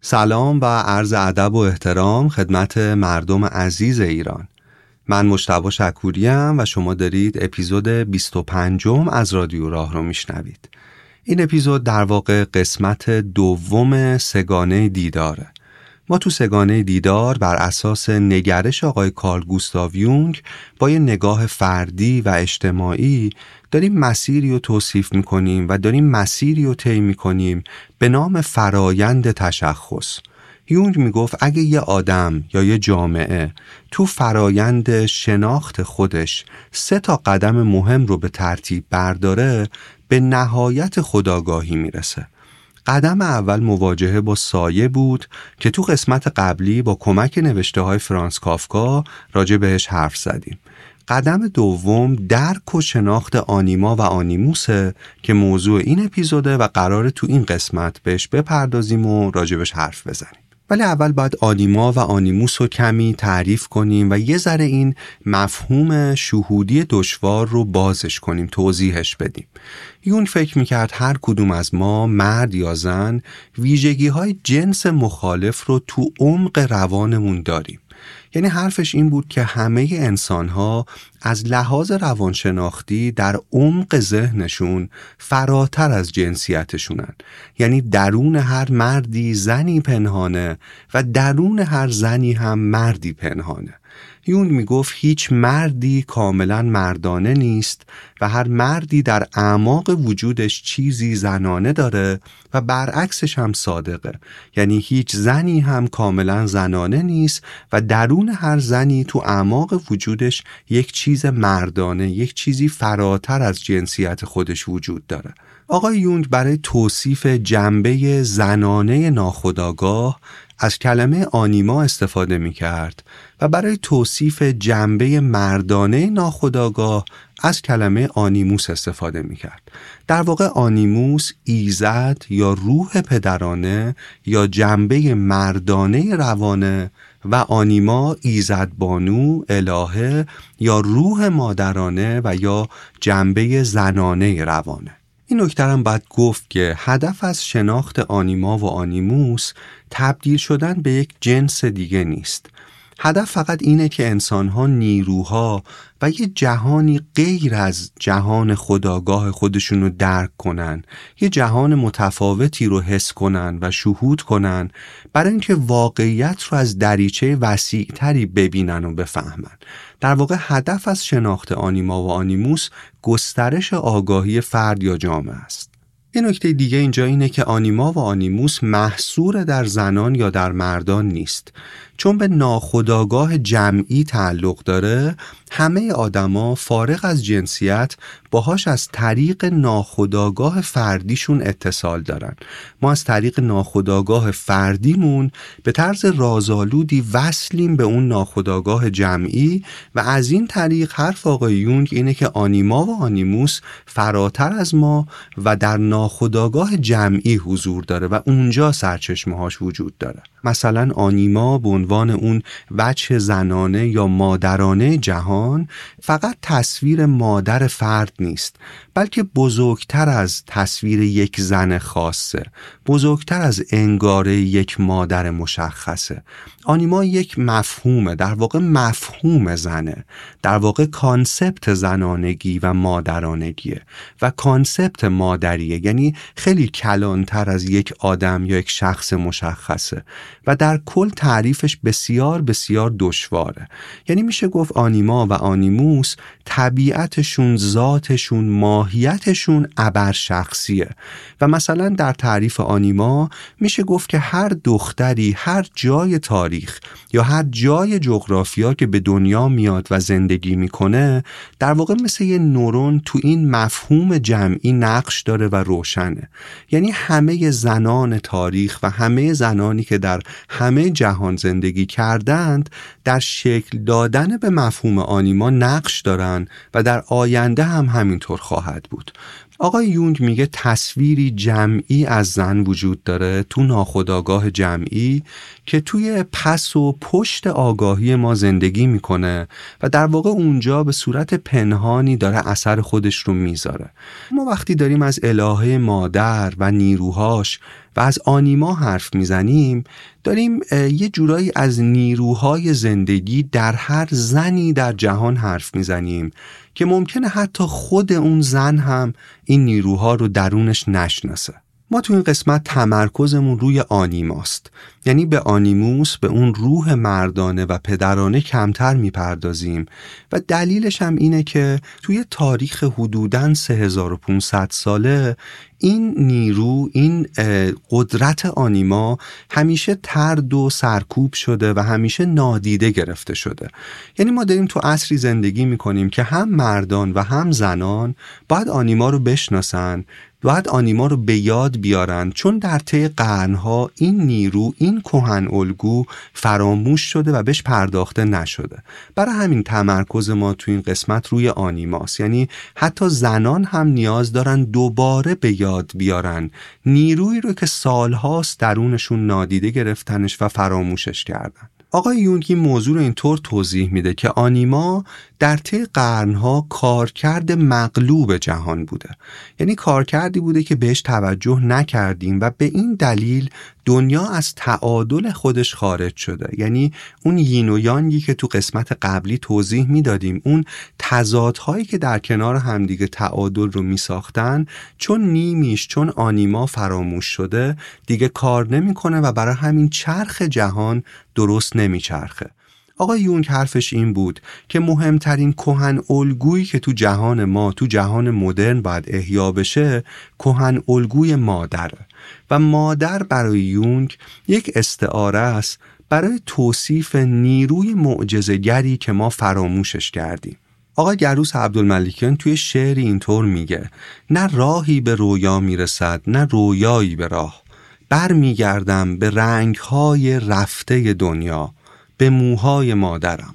سلام و عرض ادب و احترام خدمت مردم عزیز ایران. من مشتبا شکوریم و شما دارید اپیزود 25 از رادیو راه رو میشنوید. این اپیزود در واقع قسمت دوم سگانه دیداره. ما تو سگانه دیدار بر اساس نگرش آقای کارل گوستاو یونگ با یه نگاه فردی و اجتماعی داریم مسیری رو توصیف می‌کنیم و داریم مسیری رو طی می‌کنیم به نام فرایند تشخص. یونگ می‌گفت اگه یه آدم یا یه جامعه تو فرایند شناخت خودش سه تا قدم مهم رو به ترتیب برداره به نهایت خداگاهی می‌رسه. قدم اول مواجهه با سایه بود که تو قسمت قبلی با کمک نوشته های فرانس کافکا راجع بهش حرف زدیم. قدم دوم درک و شناخت آنیما و آنیموسه که موضوع این اپیزوده و قرار تو این قسمت بهش بپردازیم و راجبش حرف بزنیم. ولی اول باید آنیما و آنیموس رو کمی تعریف کنیم و یه ذره این مفهوم شهودی دشوار رو بازش کنیم توضیحش بدیم. یون فکر می‌کرد هر کدوم از ما مرد یا زن ویژگی های جنس مخالف رو تو عمق روانمون داریم. یعنی حرفش این بود که همه انسان ها از لحاظ روانشناختی در عمق ذهنشون فراتر از جنسیتشونن. یعنی درون هر مردی زنی پنهانه و درون هر زنی هم مردی پنهانه. یونگ می‌گفت هیچ مردی کاملا مردانه نیست و هر مردی در اعماق وجودش چیزی زنانه داره و برعکسش هم صادقه. یعنی هیچ زنی هم کاملا زنانه نیست و درون هر زنی تو اعماق وجودش یک چیز مردانه یک چیزی فراتر از جنسیت خودش وجود داره. آقای یونگ برای توصیف جنبه زنانه ناخداگاه از کلمه آنیما استفاده می کرد و برای توصیف جنبه مردانه ناخداگاه از کلمه آنیموس استفاده می کرد. در واقع آنیموس ایزد یا روح پدرانه یا جنبه مردانه روانه و آنیما ایزد بانو الهه یا روح مادرانه و یا جنبه زنانه روانه این نکته هم باید گفت که هدف از شناخت آنیما و آنیموس تبدیل شدن به یک جنس دیگه نیست. هدف فقط اینه که انسانها نیروها و یه جهانی غیر از جهان خداگاه خودشون رو درک کنن یه جهان متفاوتی رو حس کنن و شهود کنن برای اینکه واقعیت رو از دریچه وسیعتری ببینن و بفهمن. در واقع هدف از شناخت آنیما و آنیموس گسترش آگاهی فرد یا جامعه است. یه نکته دیگه اینجا اینه که آنیما و آنیموس محصور در زنان یا در مردان نیست. چون به ناخداگاه جمعی تعلق داره همه آدما فارغ از جنسیت باهاش از طریق ناخداگاه فردیشون اتصال دارن. ما از طریق ناخداگاه فردیمون به طرز رازآلودی وصلیم به اون ناخداگاه جمعی و از این طریق حرف آقای یونگ اینه که آنیما و آنیموس فراتر از ما و در ناخداگاه جمعی حضور داره و اونجا سرچشمه هاش وجود داره. مثلا آنیما به عنوان اون وجه زنانه یا مادرانه جهان فقط تصویر مادر فرد نیست بلکه بزرگتر از تصویر یک زن خاصه بزرگتر از انگاره یک مادر مشخصه. آنیما یک مفهومه در واقع مفهوم زنه. در واقع concept زنانگی و مادرانگیه و concept مادریه یعنی خیلی کلانتر از یک آدم یا یک شخص مشخصه و در کل تعریفش بسیار بسیار دشواره. یعنی میشه گفت آنیما و آنیموس طبیعتشون ذاتشون ماهیتشون ابر شخصیه. و مثلا در تعریف آنیما میشه گفت که هر دختری هر جای تاریخ یا هر جای جغرافیا که به دنیا میاد و زندگی می‌کنه در واقع مثل یه نورون تو این مفهوم جمعی نقش داره و روشنه. یعنی همه زنان تاریخ و همه زنانی که در همه جهان زندگی کردند در شکل دادن به مفهوم آنیما نقش دارند و در آینده هم همینطور خواهد بود. آقای یونگ میگه تصویری جمعی از زن وجود داره تو ناخداگاه جمعی که توی پس و پشت آگاهی ما زندگی می‌کنه و در واقع اونجا به صورت پنهانی داره اثر خودش رو می‌ذاره. ما وقتی داریم از الهه مادر و نیروهاش و از آنیما حرف می‌زنیم داریم یه جورایی از نیروهای زندگی در هر زنی در جهان حرف می‌زنیم که ممکنه حتی خود اون زن هم این نیروها رو درونش نشناسه. ما تو این قسمت تمرکزمون روی آنیماست. یعنی به آنیموس به اون روح مردانه و پدرانه کمتر می‌پردازیم. و دلیلش هم اینه که توی تاریخ حدوداً 3500 ساله این نیرو این قدرت آنیما همیشه ترد و سرکوب شده و همیشه نادیده گرفته شده. یعنی ما داریم تو عصری زندگی می‌کنیم که هم مردان و هم زنان باید آنیما رو بشناسن باید آنیما رو به یاد بیارن. چون در طی قرنها این نیرو این کهن الگو فراموش شده و بهش پرداخته نشده. برای همین تمرکز ما تو این قسمت روی آنیماست. یعنی حتی زنان هم نیاز دارن دوباره به یاد بیارن. نیرویی رو که سالهاست درونشون نادیده گرفتنش و فراموشش کردن. آقای یونگی موضوع رو اینطور توضیح میده که آنیما در طی قرنها کارکرد مغلوب جهان بوده. یعنی کارکردی بوده که بهش توجه نکردیم و به این دلیل دنیا از تعادل خودش خارج شده. یعنی اون یین و یانگی که تو قسمت قبلی توضیح می‌دادیم اون تضادهایی که در کنار همدیگه تعادل رو میساختن چون نیمیش چون آنیما فراموش شده دیگه کار نمی‌کنه و برای همین چرخ جهان درست نمیچرخه. آقای یونگ حرفش این بود که مهمترین کهن الگویی که تو جهان ما تو جهان مدرن باید احیا بشه کهن الگوی مادره و مادر برای یونگ یک استعاره است برای توصیف نیروی معجزهگری که ما فراموشش کردیم. آقای گروس عبدالملیکیان توی شعری اینطور میگه نه راهی به رویا می‌رسد نه رویایی به راه. بر میگردم به رنگهای رفته دنیا. به موهای مادرم.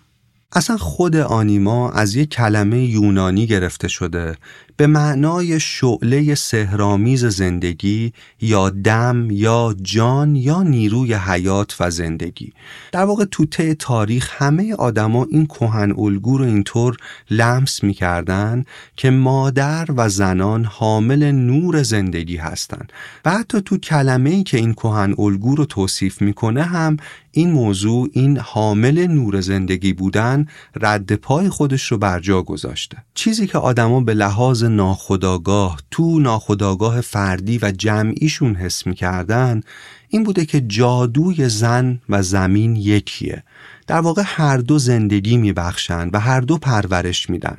اصلا خود آنیما از یک کلمه یونانی گرفته شده به معنای شعله سهرامیز زندگی یا دم یا جان یا نیروی حیات و زندگی. در واقع تو ته تاریخ همه آدما این کهن الگو رو اینطور لمس می‌کردن که مادر و زنان حامل نور زندگی هستند و حتی تو کلمه ای که این کهن الگو رو توصیف می‌کنه هم این موضوع این حامل نور زندگی بودن رد پای خودش رو بر جا گذاشته. چیزی که آدما به لحاظ ناخداگاه تو ناخداگاه فردی و جمعیشون حس می‌کردن این بوده که جادوی زن و زمین یکیه. در واقع هر دو زندگی میبخشند و هر دو پرورش میدن.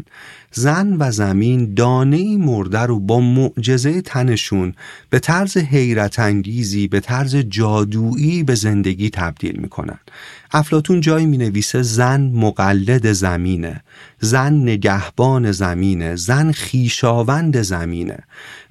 زن و زمین دانه مرده رو با معجزه تنشون به طرز حیرت انگیزی به طرز جادویی به زندگی تبدیل می‌کنن. افلاتون جایی می نویسه زن مقلد زمینه زن نگهبان زمینه زن خیشاوند زمینه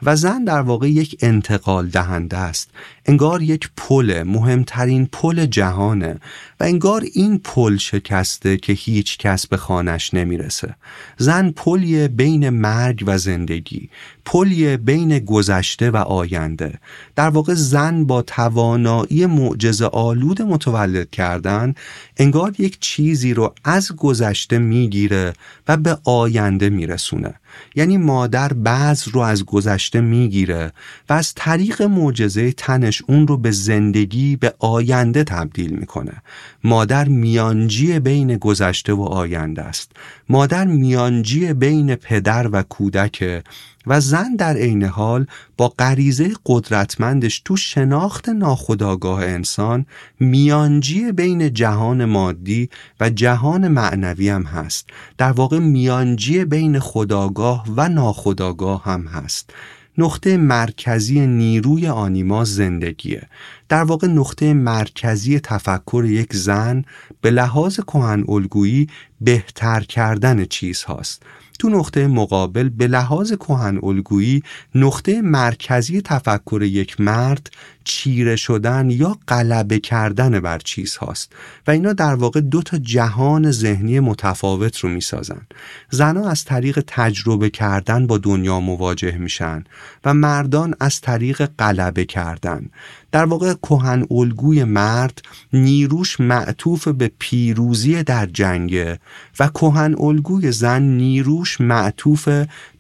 و زن در واقع یک انتقال دهنده است. انگار یک پل مهمترین پل جهانه و انگار این پل شکسته که هیچ کس به خانش نمی‌رسه. زن پلی بین مرگ و زندگی. پلی بین گذشته و آینده. در واقع زن با توانایی معجزه آلود متولد کردن انگار یک چیزی رو از گذشته می‌گیره و به آینده میرسونه. یعنی مادر بعض رو از گذشته می‌گیره و از طریق معجزه تنش اون رو به زندگی به آینده تبدیل می‌کنه. مادر میانجی بین گذشته و آینده است. مادر میانجی بین پدر و کودک و زن در عین حال با غریزه قدرتمندش تو شناخت ناخودآگاه انسان میانجی بین جهان مادی و جهان معنوی هم هست. در واقع میانجی بین خداگاه و ناخداگاه هم هست. نقطه مرکزی نیروی آنیما زندگیه. در واقع نقطه مرکزی تفکر یک زن به لحاظ کهن الگویی بهتر کردن چیز هاست. تو نقطه مقابل به لحاظ کهن الگویی نقطه مرکزی تفکر یک مرد چیره شدن یا غلبه کردن بر چیز هاست و اینا در واقع دو تا جهان ذهنی متفاوت رو می‌سازن. زنها از طریق تجربه کردن با دنیا مواجه میشن و مردان از طریق غلبه کردن. در واقع کهن الگوی مرد نیروش معطوف به پیروزی در جنگه و کهن الگوی زن نیروش معطوف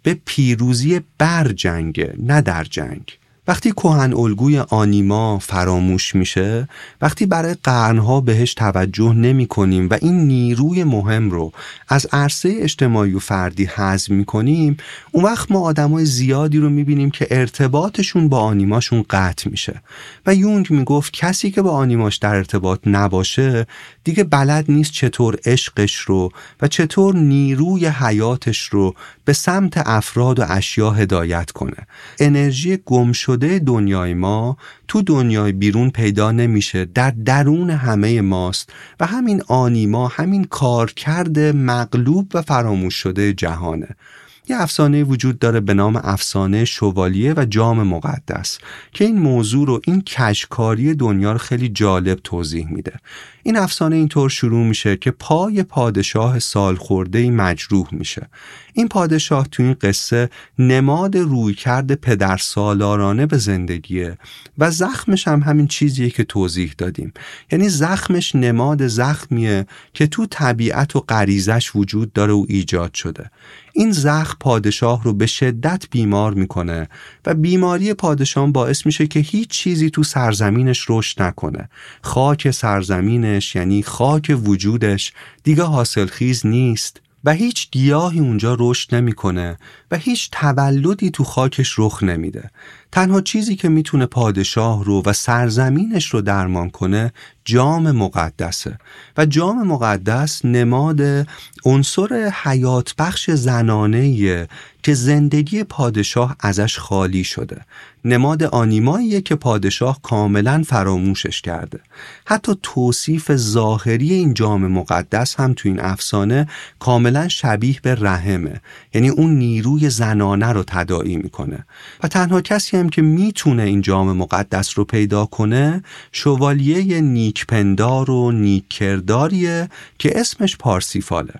به پیروزی بر جنگه نه در جنگ. وقتی کهن الگوی آنیما فراموش میشه وقتی برای قرنها بهش توجه نمی کنیم و این نیروی مهم رو از عرصه اجتماعی و فردی حذف می کنیم اون وقت ما آدمای زیادی رو می بینیم که ارتباطشون با آنیماشون قطع میشه. و یونگ می گفت کسی که با آنیماش در ارتباط نباشه دیگه بلد نیست چطور عشقش رو و چطور نیروی حیاتش رو به سمت افراد و اشیا هدایت کنه. انرژی گم شده دنیای ما تو دنیای بیرون پیدا نمیشه در درون همه ماست و همین آنیما همین کارکرد مغلوب و فراموش شده جهانه. یه افسانه وجود داره به نام افسانه شوالیه و جام مقدس که این موضوع رو این کشکاری دنیا رو خیلی جالب توضیح میده. این افسانه اینطور شروع میشه که پای پادشاه سال خورده مجروح میشه. این پادشاه تو این قصه نماد رویکرد پدر سالارانه به زندگیه و زخمش هم همین چیزیه که توضیح دادیم. یعنی زخمش نماد زخمیه که تو طبیعت و غریزش وجود داره و ایجاد شده. این زخم پادشاه رو به شدت بیمار می‌کنه و بیماری پادشاه باعث میشه که هیچ چیزی تو سرزمینش رشد نکنه. خاک سرزمینش یعنی خاک وجودش دیگه حاصلخیز نیست و هیچ گیاهی اونجا رشد نمی‌کنه و هیچ تولدی تو خاکش رخ نمیده. تنها چیزی که می‌تونه پادشاه رو و سرزمینش رو درمان کنه جام مقدسه. و جام مقدس نماد عنصر حیات بخش زنانه که زندگی پادشاه ازش خالی شده. نماد آنیماییه که پادشاه کاملا فراموشش کرده. حتی توصیف ظاهری این جام مقدس هم تو این افسانه کاملا شبیه به رحمه. یعنی اون نیروی زنانه رو تداعی می‌کنه. و تنها کسی هم که می‌تونه این جام مقدس رو پیدا کنه شوالیه نیکپندار و نیککرداریه که اسمش پارسیفاله.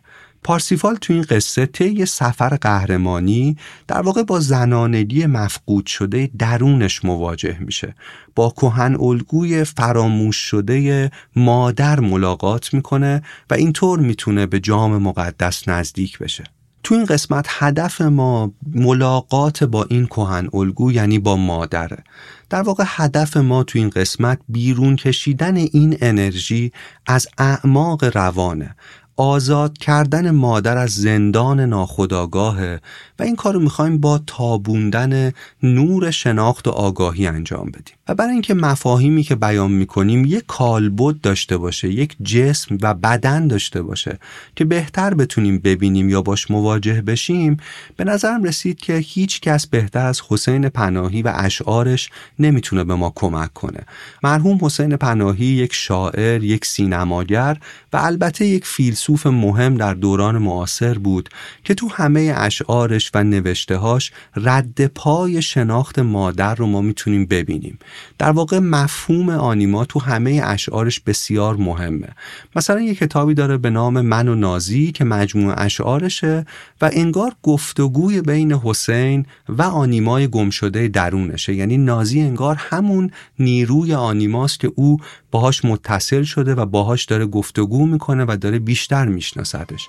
پارسیفال تو این قصه طی سفر قهرمانی در واقع با زنانگی مفقود شده درونش مواجه میشه. با کهن الگوی فراموش شده مادر ملاقات می‌کنه و اینطور می‌تونه به جام مقدس نزدیک بشه. تو این قسمت هدف ما ملاقات با این کهن الگو یعنی با مادره در واقع هدف ما تو این قسمت بیرون کشیدن این انرژی از اعماق روانه. آزاد کردن مادر از زندان ناخداگاهه این کار رو می‌خوایم با تابوندن نور شناخت و آگاهی انجام بدیم. و برای اینکه مفاهیمی که بیان می‌کنیم یک کالبد داشته باشه یک جسم و بدن داشته باشه که بهتر بتونیم ببینیم یا باش مواجه بشیم به نظرم رسید که هیچ کس بهتر از حسین پناهی و اشعارش نمی‌تونه به ما کمک کنه. مرحوم حسین پناهی یک شاعر یک سینماگر و البته یک فیلسوف مهم در دوران معاصر بود که تو همه اشعارش و نوشتهاش رد پای شناخت مادر رو ما می‌تونیم ببینیم. در واقع مفهوم آنیما تو همه اشعارش بسیار مهمه. مثلا یه کتابی داره به نام من و نازی که مجموع اشعارشه و انگار گفتگوی بین حسین و آنیمای گمشده درونشه. یعنی نازی انگار همون نیروی آنیماست که او باهاش متصل شده و باهاش داره گفتگو می‌کنه و داره بیشتر میشناسدش.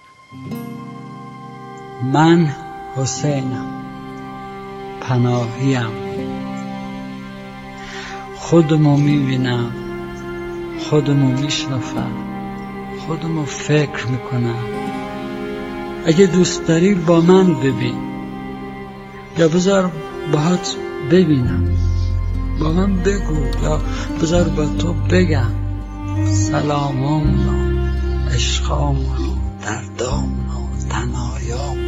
من حسینم پناهیم. خودمو می‌بینم خودمو میشنفم خودمو فکر می‌کنم. اگه دوست داری با من ببین. یا بذار باهات ببینم. با من بگو یا بذار با تو بگم. سلامامونو عشقامونو دردامونو تنهایامونو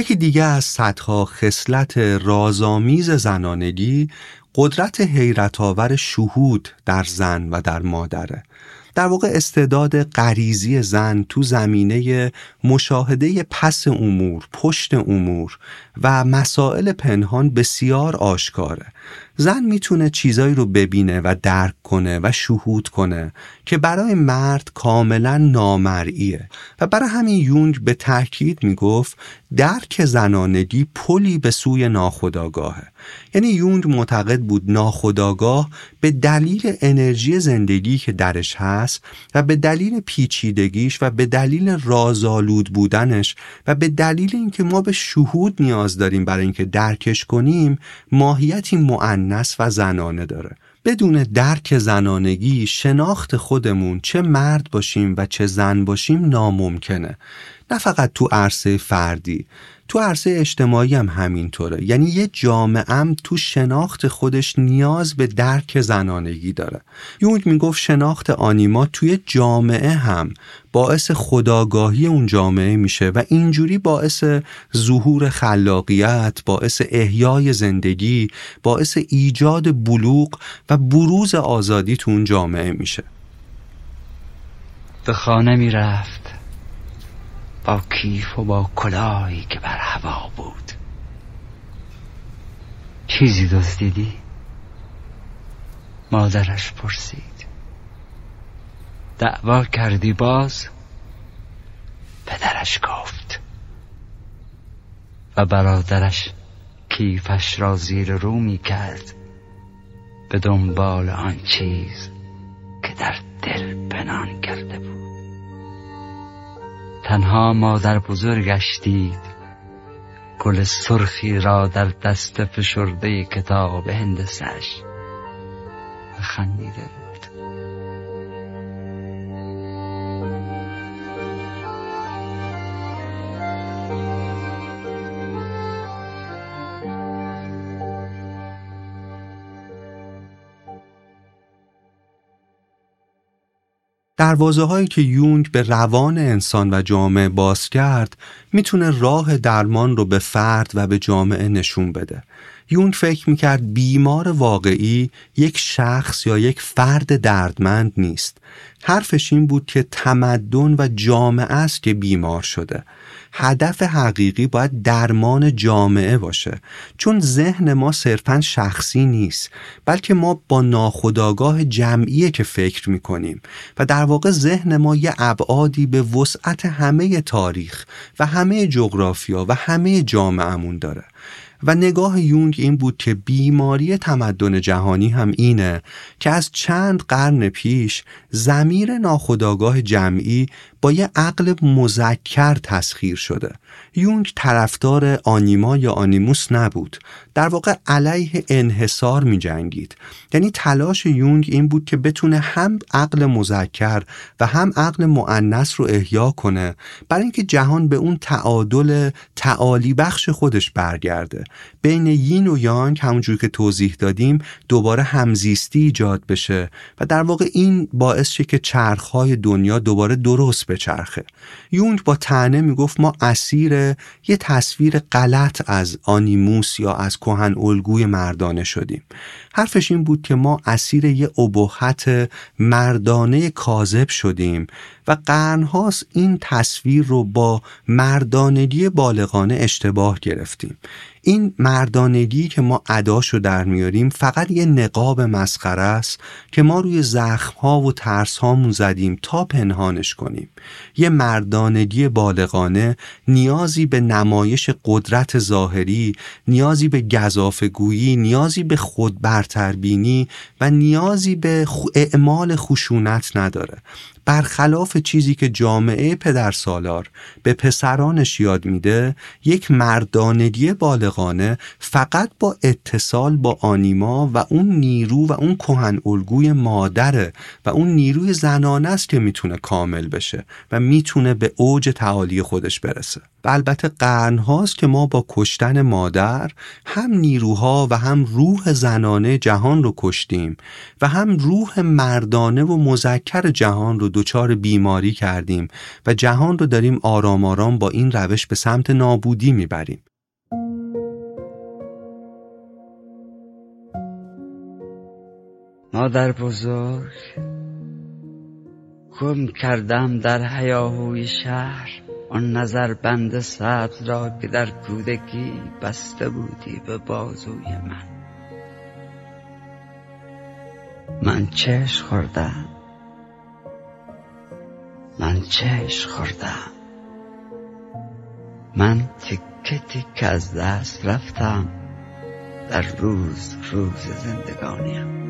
یکی دیگه از صدها خصلت رازآمیز زنانگی قدرت حیرت آور شهود در زن و در مادره. در واقع استعداد غریزی زن تو زمینه مشاهده پس امور، پشت امور و مسائل پنهان بسیار آشکاره. زن می‌تونه چیزایی رو ببینه و درک کنه و شهود کنه که برای مرد کاملا نامرئیه. و برای همین یونگ به تاکید می‌گفت درک زنانگی پلی به سوی ناخودآگاهه. یعنی یونگ معتقد بود ناخودآگاه به دلیل انرژی زندگی که درش هست و به دلیل پیچیدگیش و به دلیل رازآلود بودنش و به دلیل اینکه ما به شهود نیاز داریم برای اینکه درکش کنیم ماهیتی معنس و زنانه داره. بدون درک زنانگی شناخت خودمون چه مرد باشیم و چه زن باشیم ناممکنه. نه فقط تو عرصه فردی. تو عرصه اجتماعی هم همینطوره. یعنی یه جامعه هم تو شناخت خودش نیاز به درک زنانگی داره. یونگ می‌گفت شناخت آنیما توی جامعه هم باعث خداگاهی اون جامعه میشه و اینجوری باعث ظهور خلاقیت باعث احیای زندگی باعث ایجاد بلوغ و بروز آزادی تو اون جامعه میشه. به خانه می‌رفت. با کیف و با کلاهی که بر هوا بود. چیزی دزدیدی؟ مادرش پرسید. دعوا کردی باز؟ پدرش گفت. و برادرش کیفش را زیر رو می کرد. به دنبال آن چیز که در دل پنهان کرده بود. تنها مادر بزرگش دید. گل سرخی را در دست فشرده کتاب هندسش خندیده دروازه هایی که یونگ به روان انسان و جامعه باز کرد می‌تونه راه درمان رو به فرد و به جامعه نشون بده. یونگ فکر می‌کرد بیمار واقعی یک شخص یا یک فرد دردمند نیست. حرفش این بود که تمدن و جامعه است که بیمار شده. هدف حقیقی باید درمان جامعه باشه. چون ذهن ما صرفا شخصی نیست بلکه ما با ناخودآگاه جمعیه که فکر می‌کنیم. و در واقع ذهن ما یه ابعادی به وسعت همه تاریخ و همه جغرافیا و همه جامعهمون داره. و نگاه یونگ این بود که بیماری تمدن جهانی هم اینه که از چند قرن پیش زمیر ناخودآگاه جمعی با یه عقل مذکر تسخیر شده. یونگ طرفدار آنیما یا آنیموس نبود. در واقع علیه انحصار می جنگید یعنی تلاش یونگ این بود که بتونه هم عقل مذکر و هم عقل معنس رو احیا کنه برای اینکه جهان به اون تعادل تعالی بخش خودش برگرده. بین یین و یانگ همونجور که توضیح دادیم دوباره همزیستی ایجاد بشه و در واقع این باعث شه که چرخهای دنیا دوباره درست بچرخه. یونگ با تنه می‌گفت ما اسیر یه تصویر غلط از آنیموس یا از کهن الگوی مردانه شدیم. حرفش این بود که ما اسیر یه ابهت مردانه کاذب شدیم. و قرنهاست این تصویر رو با مردانگی بالغانه اشتباه گرفتیم. این مردانگی که ما اداشو در میاریم فقط یه نقاب مسخره است که ما روی زخم ها و ترس هامون زدیم تا پنهانش کنیم. یه مردانگی بالغانه نیازی به نمایش قدرت ظاهری نیازی به گذافگویی نیازی به خود برتربینی و نیازی به اعمال خشونت نداره. برخلاف چیزی که جامعه پدر سالار به پسرانش یاد میده یک مردانگی بالغانه فقط با اتصال با آنیما و اون نیرو و اون کهن الگوی مادره و اون نیروی زنانه است که می‌تونه کامل بشه و می‌تونه به اوج تعالی خودش برسه. و البته قرن هاست که ما با کشتن مادر هم نیروها و هم روح زنانه جهان رو کشتیم و هم روح مردانه و مذکر جهان رو دچار بیماری کردیم و جهان رو داریم آرام آرام با این روش به سمت نابودی می‌بریم. مادر بزرگ گم کردم در هیاهوی شهر. آن نظر بند سبز را که در کودکی بسته بودی به بازوی من. من چش خوردم. من چش خوردم. من تکه تکه از دست رفتم. در روز روز زندگانیم.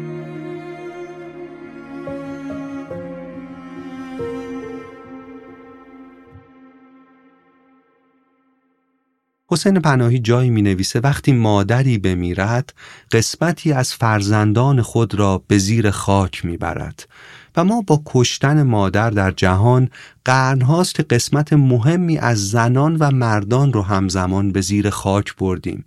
حسین پناهی جایی می نویسه وقتی مادری بمیرد قسمتی از فرزندان خود را به زیر خاک می برد و ما با کشتن مادر در جهان قرنهاست که قسمت مهمی از زنان و مردان رو همزمان به زیر خاک بردیم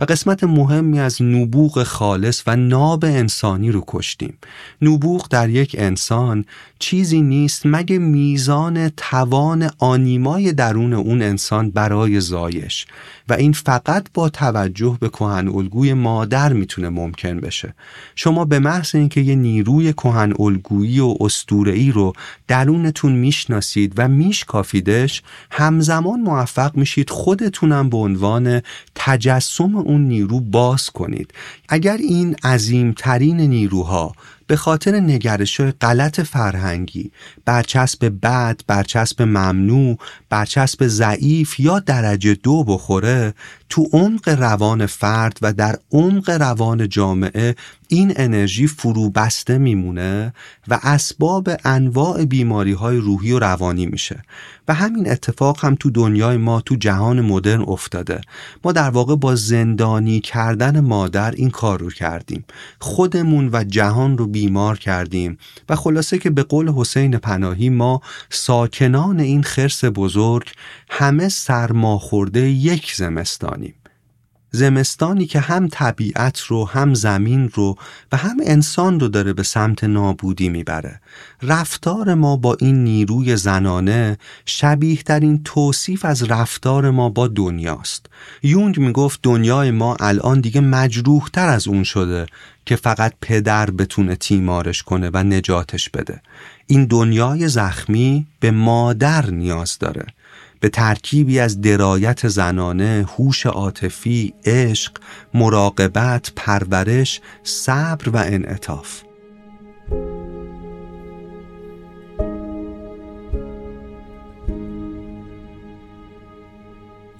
و قسمت مهمی از نبوغ خالص و ناب انسانی رو کشتیم. نبوغ در یک انسان چیزی نیست مگه میزان توان آنیمای درون اون انسان برای زایش و این فقط با توجه به کهن الگوی مادر می‌تونه ممکن بشه. شما به محض اینکه یه نیروی کهن الگویی و اسطوره‌ای رو درونتون می‌شناسید و میشکافیدش همزمان موفق میشید خودتونم به عنوان تجسم اون نیرو باز کنید. اگر این عظیمترین نیروها به خاطر نگرش غلط فرهنگی برچسب بد، برچسب ممنوع، برچسب ضعیف یا درجه دو بخوره تو عمق روان فرد و در عمق روان جامعه این انرژی فرو بسته میمونه و اسباب انواع بیماری های روحی و روانی میشه. و همین اتفاق هم تو دنیای ما تو جهان مدرن افتاده. ما در واقع با زندانی کردن مادر این کار رو کردیم. خودمون و جهان رو بیمار کردیم. و خلاصه که به قول حسین پناهی ما ساکنان این خرس بزرگ همه سرماخورده یک زمستانیم. زمستانی که هم طبیعت رو هم زمین رو و هم انسان رو داره به سمت نابودی می‌بره. رفتار ما با این نیروی زنانه شبیه در این توصیف از رفتار ما با دنیاست. یونگ می‌گفت دنیای ما الان دیگه مجروح تر از اون شده که فقط پدر بتونه تیمارش کنه و نجاتش بده. این دنیای زخمی به مادر نیاز داره. به ترکیبی از درایت زنانه، هوش عاطفی، عشق، مراقبت، پرورش، صبر و انعطاف.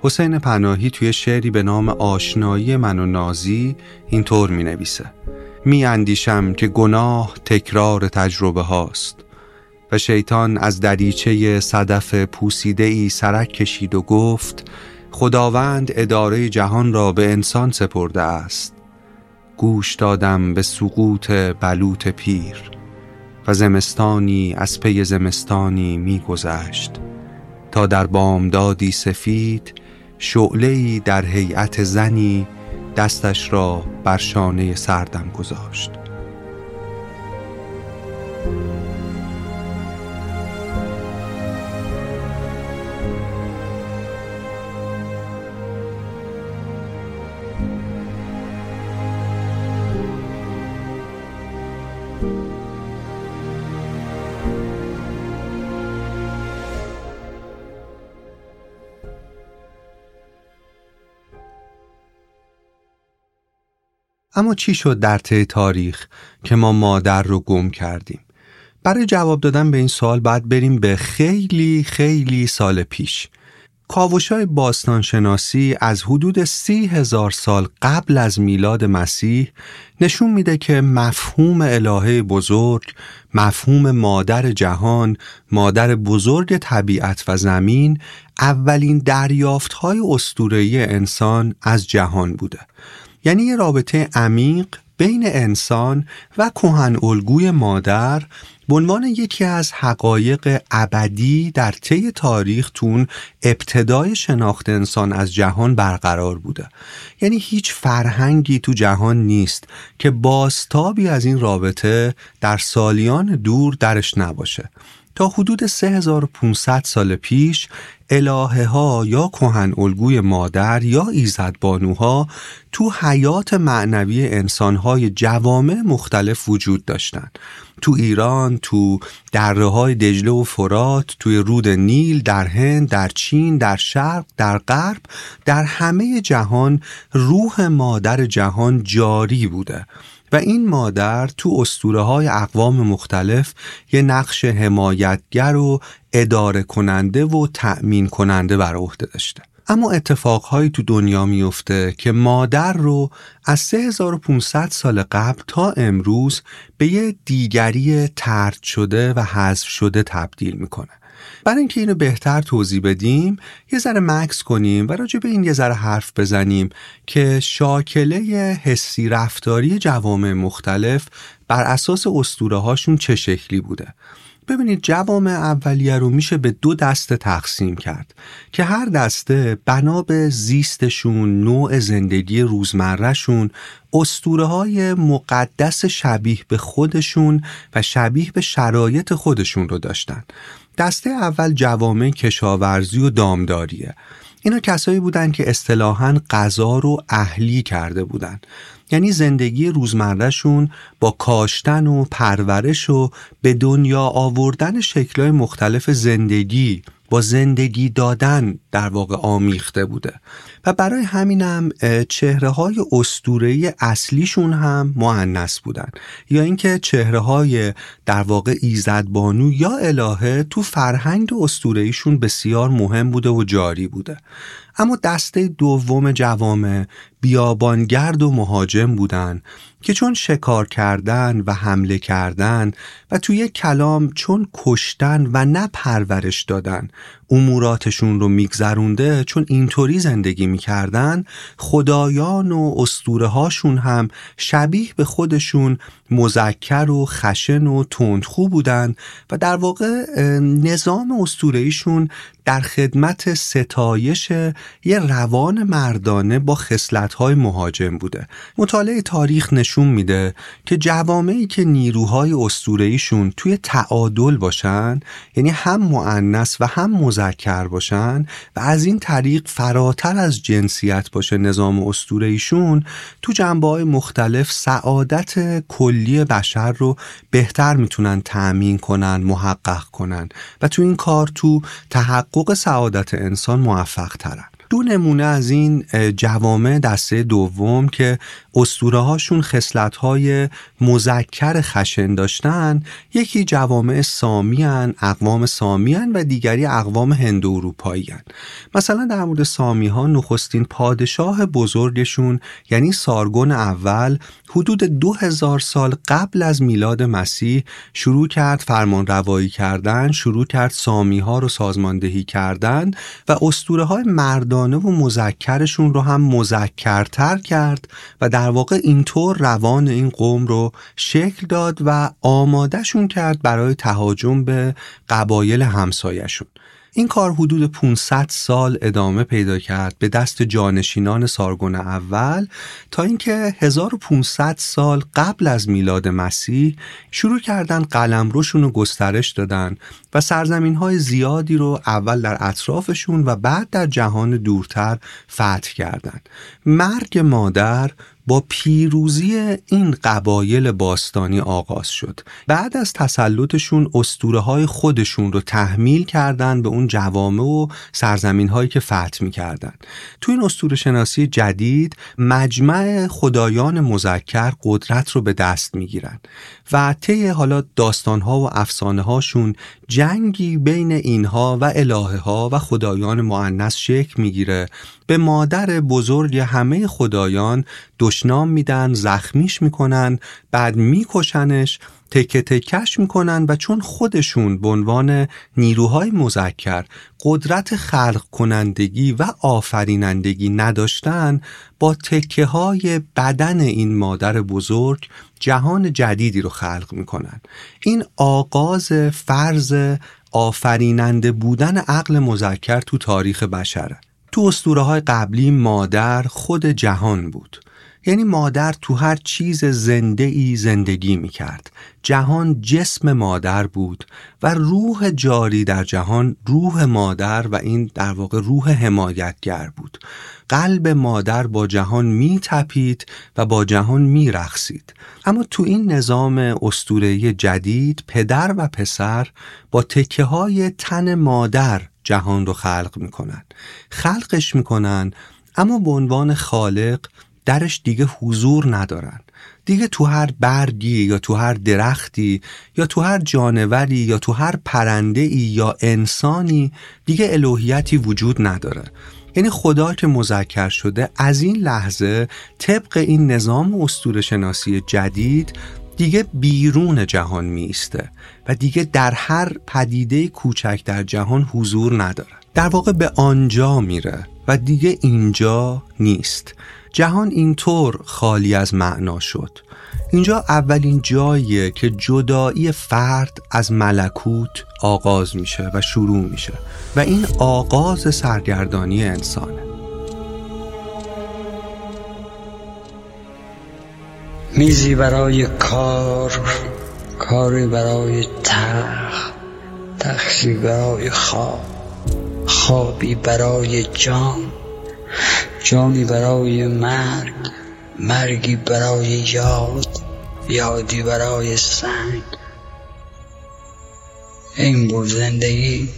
حسین پناهی توی شعری به نام آشنایی من و نازی اینطور می نویسه می اندیشم که گناه تکرار تجربه هاست شیطان از دریچه صدف پوسیده ای سرک کشید و گفت خداوند اداره جهان را به انسان سپرده است. گوش دادم به سقوط بلوط پیر و زمستانی از پی زمستانی میگذشت. تا در بامدادی سفید شعله‌ای در هیئت زنی دستش را بر شانه سردم گذاشت. اما چی شد در طی تاریخ که ما مادر رو گم کردیم؟ برای جواب دادن به این سوال باید بریم به خیلی خیلی سال پیش. کاوشای باستانشناسی از حدود سی هزار سال قبل از میلاد مسیح نشون میده که مفهوم الهه بزرگ، مفهوم مادر جهان، مادر بزرگ طبیعت و زمین اولین دریافت های انسان از جهان بوده. یعنی یه رابطه عمیق بین انسان و کهن الگوی مادر به عنوان یکی از حقایق ابدی در طی تاریخ تون ابتدای شناخت انسان از جهان برقرار بوده. یعنی هیچ فرهنگی تو جهان نیست که باستابی از این رابطه در سالیان دور درش نباشه. تا حدود 3500 سال پیش الهه ها یا کهن الگوی مادر یا ایزد بانوها تو حیات معنوی انسانهای جوامع مختلف وجود داشتند. تو ایران، تو دره های دجله و فرات، توی رود نیل، در هند، در چین، در شرق، در غرب، در همه جهان روح مادر جهان جاری بوده و این مادر تو اسطوره های اقوام مختلف یه نقش حمایتگر و اداره کننده و تأمین کننده بر عهده داشته. اما اتفاقهایی تو دنیا میفته که مادر رو از 3500 سال قبل تا امروز به یه دیگری ترد شده و حذف شده تبدیل می‌کنه. برای اینکه اینو بهتر توضیح بدیم یه ذره مکس کنیم و راجع به این یه ذره حرف بزنیم که شاکله حسی رفتاری جوامع مختلف بر اساس اسطوره هاشون چه شکلی بوده. ببینید جوامع اولیه رو میشه به دو دسته تقسیم کرد که هر دسته بنا به زیستشون نوع زندگی روزمرهشون استوره های مقدس شبیه به خودشون و شبیه به شرایط خودشون رو داشتن. دسته اول جوامع کشاورزی و دامداریه. اینا کسایی بودن که اصطلاحا غذا رو اهلی کرده بودن. یعنی زندگی روزمرهشون با کاشتن و پرورش و به دنیا آوردن شکلهای مختلف زندگی با زندگی دادن در واقع آمیخته بوده. و برای همینم چهره های استوره اصلیشون هم معنس بودن. یا اینکه چهره های در واقع ایزدبانو یا الهه تو فرهنگ استورهیشون بسیار مهم بوده و جاری بوده. اما دسته دوم جوامع بیابانگرد و مهاجم بودن. که چون شکار کردن و حمله کردن و توی کلام چون کشتن و نه پرورش دادن اموراتشون رو میگذرونده چون اینطوری زندگی می‌کردن خدایان و استوره هاشون هم شبیه به خودشون مزکر و خشن و تندخو بودن و در واقع نظام استورهیشون در خدمت ستایش یه روان مردانه با خصلت‌های مهاجم بوده. مطالعه تاریخ نشون میده که جوامعی که نیروهای اسطوره‌ایشون توی تعادل باشن یعنی هم مؤنث و هم مذکر باشن و از این طریق فراتر از جنسیت باشه نظام اسطوره‌ایشون تو جنبه مختلف سعادت کلی بشر رو بهتر می‌تونن تأمین کنن محقق کنن. و تو این کار تو تحقق سعادت انسان موفق ترن دو نمونه از این جوامع دسته دوم که اسطوره هاشون خصلت های مذکر خشن داشتن. یکی جوامع سامی اقوام سامی و دیگری اقوام هند اروپایی مثلا در مورد سامی ها نخستین پادشاه بزرگشون یعنی سارگون اول حدود دو هزار سال قبل از میلاد مسیح شروع کرد فرمان روایی کردن شروع کرد سامی ها رو سازماندهی کردن و اسطوره های مردانه و مذکرشون رو هم مذکرتر کرد و در واقع اینطور روان این قوم رو شکل داد و آمادهشون کرد برای تهاجم به قبایل همسایشون این کار حدود 500 سال ادامه پیدا کرد به دست جانشینان سارگون اول تا اینکه 1500 سال قبل از میلاد مسیح شروع کردن قلمروشون رو گسترش دادن و سرزمین های زیادی رو اول در اطرافشون و بعد در جهان دورتر فتح کردند. مرگ مادر با پیروزی این قبایل باستانی آغاز شد. بعد از تسلطشون استوره های خودشون رو تحمیل کردن به اون جوامع و سرزمین هایی که فتح می کردن تو این استوره شناسی جدید مجمع خدایان مذکر قدرت رو به دست می گیرن و طی حالا داستان ها و افسانه هاشون جنگی بین اینها و الهه ها و خدایان معنس شکل می‌گیره به مادر بزرگ همه خدایان دشنام میدن زخمیش می‌کنن بعد میکشنش تکه تکش می‌کنن و چون خودشون به عنوان نیروهای مذکر قدرت خلق کنندگی و آفرینندگی نداشتن با تکه های بدن این مادر بزرگ جهان جدیدی رو خلق می‌کنن. این آغاز فرض آفریننده بودن عقل مذکر تو تاریخ بشره. تو اسطوره های قبلی مادر خود جهان بود. یعنی مادر تو هر چیز زنده ای زندگی می کرد جهان جسم مادر بود و روح جاری در جهان روح مادر و این در واقع روح حمایتگر بود. قلب مادر با جهان می تپید و با جهان می رخصید. اما تو این نظام استوره جدید پدر و پسر با تکه های تن مادر جهان رو خلق می‌کنن. خلقش می‌کنن اما به عنوان خالق درش دیگه حضور ندارن. دیگه تو هر برگی یا تو هر درختی یا تو هر جانوری یا تو هر پرنده ای یا انسانی دیگه الوهیتی وجود نداره. یعنی خدا که مذکر شده از این لحظه طبق این نظام اسطوره شناسی جدید دیگه بیرون جهان میسته و دیگه در هر پدیده کوچک در جهان حضور نداره در واقع به آنجا میره و دیگه اینجا نیست. جهان اینطور خالی از معنا شد. اینجا اولین جاییه که جدایی فرد از ملکوت آغاز میشه و شروع میشه و این آغاز سرگردانی انسانه. میزی برای کار کاری برای تخ تخشی برای خواب خوابی برای جان جانی برای مرگ مرگی برای یاد یادی برای سنگ. این بود زندگی.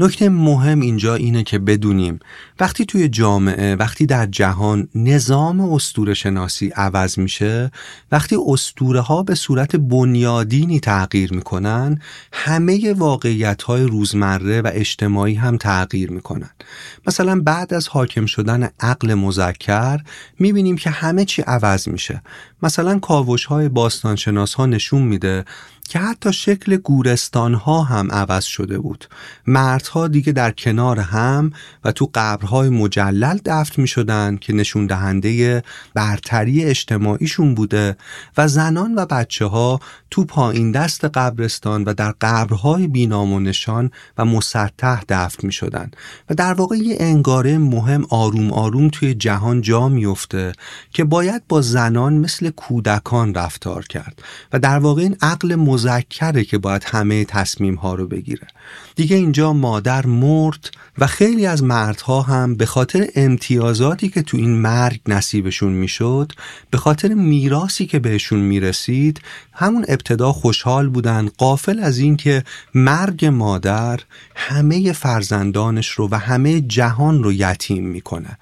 نکته مهم اینجا اینه که بدونیم وقتی توی جامعه وقتی در جهان نظام استور شناسی عوض میشه وقتی استوره ها به صورت بنیادینی تغییر می‌کنن همه واقعیت های روزمره و اجتماعی هم تغییر می‌کنن. مثلا بعد از حاکم شدن عقل مذکر می‌بینیم که همه چی عوض میشه. مثلا کاوش های باستانشناس ها نشون میده که حتی شکل گورستان ها هم عوض شده بود. مردها دیگه در کنار هم و تو قبرهای مجلل دفن می شدن که نشون دهنده برتری اجتماعیشون بوده و زنان و بچه ها تو پایین دست قبرستان و در قبرهای بینام و نشان و مسطح دفن می شدن و در واقع یه انگاره مهم آروم آروم توی جهان جا میفته که باید با زنان مثل کودکان رفتار کرد و در واقع این عقل مذکره که باید همه تصمیم ها رو بگیره. دیگه اینجا مادر مرد و خیلی از مردها هم به خاطر امتیازاتی که تو این مرگ نصیبشون می‌شد به خاطر میراسی که بهشون می‌رسید همون ابتدا خوشحال بودن قافل از اینکه مرگ مادر همه فرزندانش رو و همه جهان رو یتیم می‌کنه.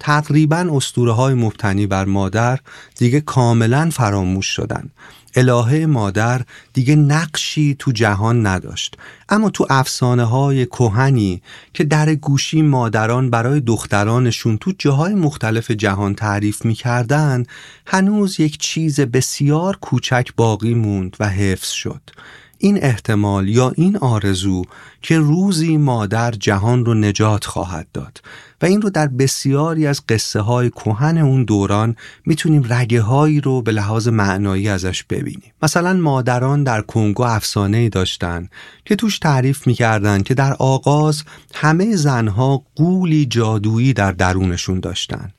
تقریبا اسطوره های مبتنی بر مادر دیگه کاملا فراموش شدن. الهه مادر دیگه نقشی تو جهان نداشت. اما تو افسانه های کوهنی که در گوشی مادران برای دخترانشون تو جاهای مختلف جهان تعریف می‌کردن هنوز یک چیز بسیار کوچک باقی موند و حفظ شد. این احتمال یا این آرزو که روزی مادر جهان رو نجات خواهد داد و این رو در بسیاری از قصه های کوهن اون دوران می‌تونیم رگه هایی رو به لحاظ معنایی ازش ببینیم. مثلا مادران در کنگو افسانه ای داشتن که توش تعریف می‌کردن که در آغاز همه زنها قولی جادویی در درونشون داشتن.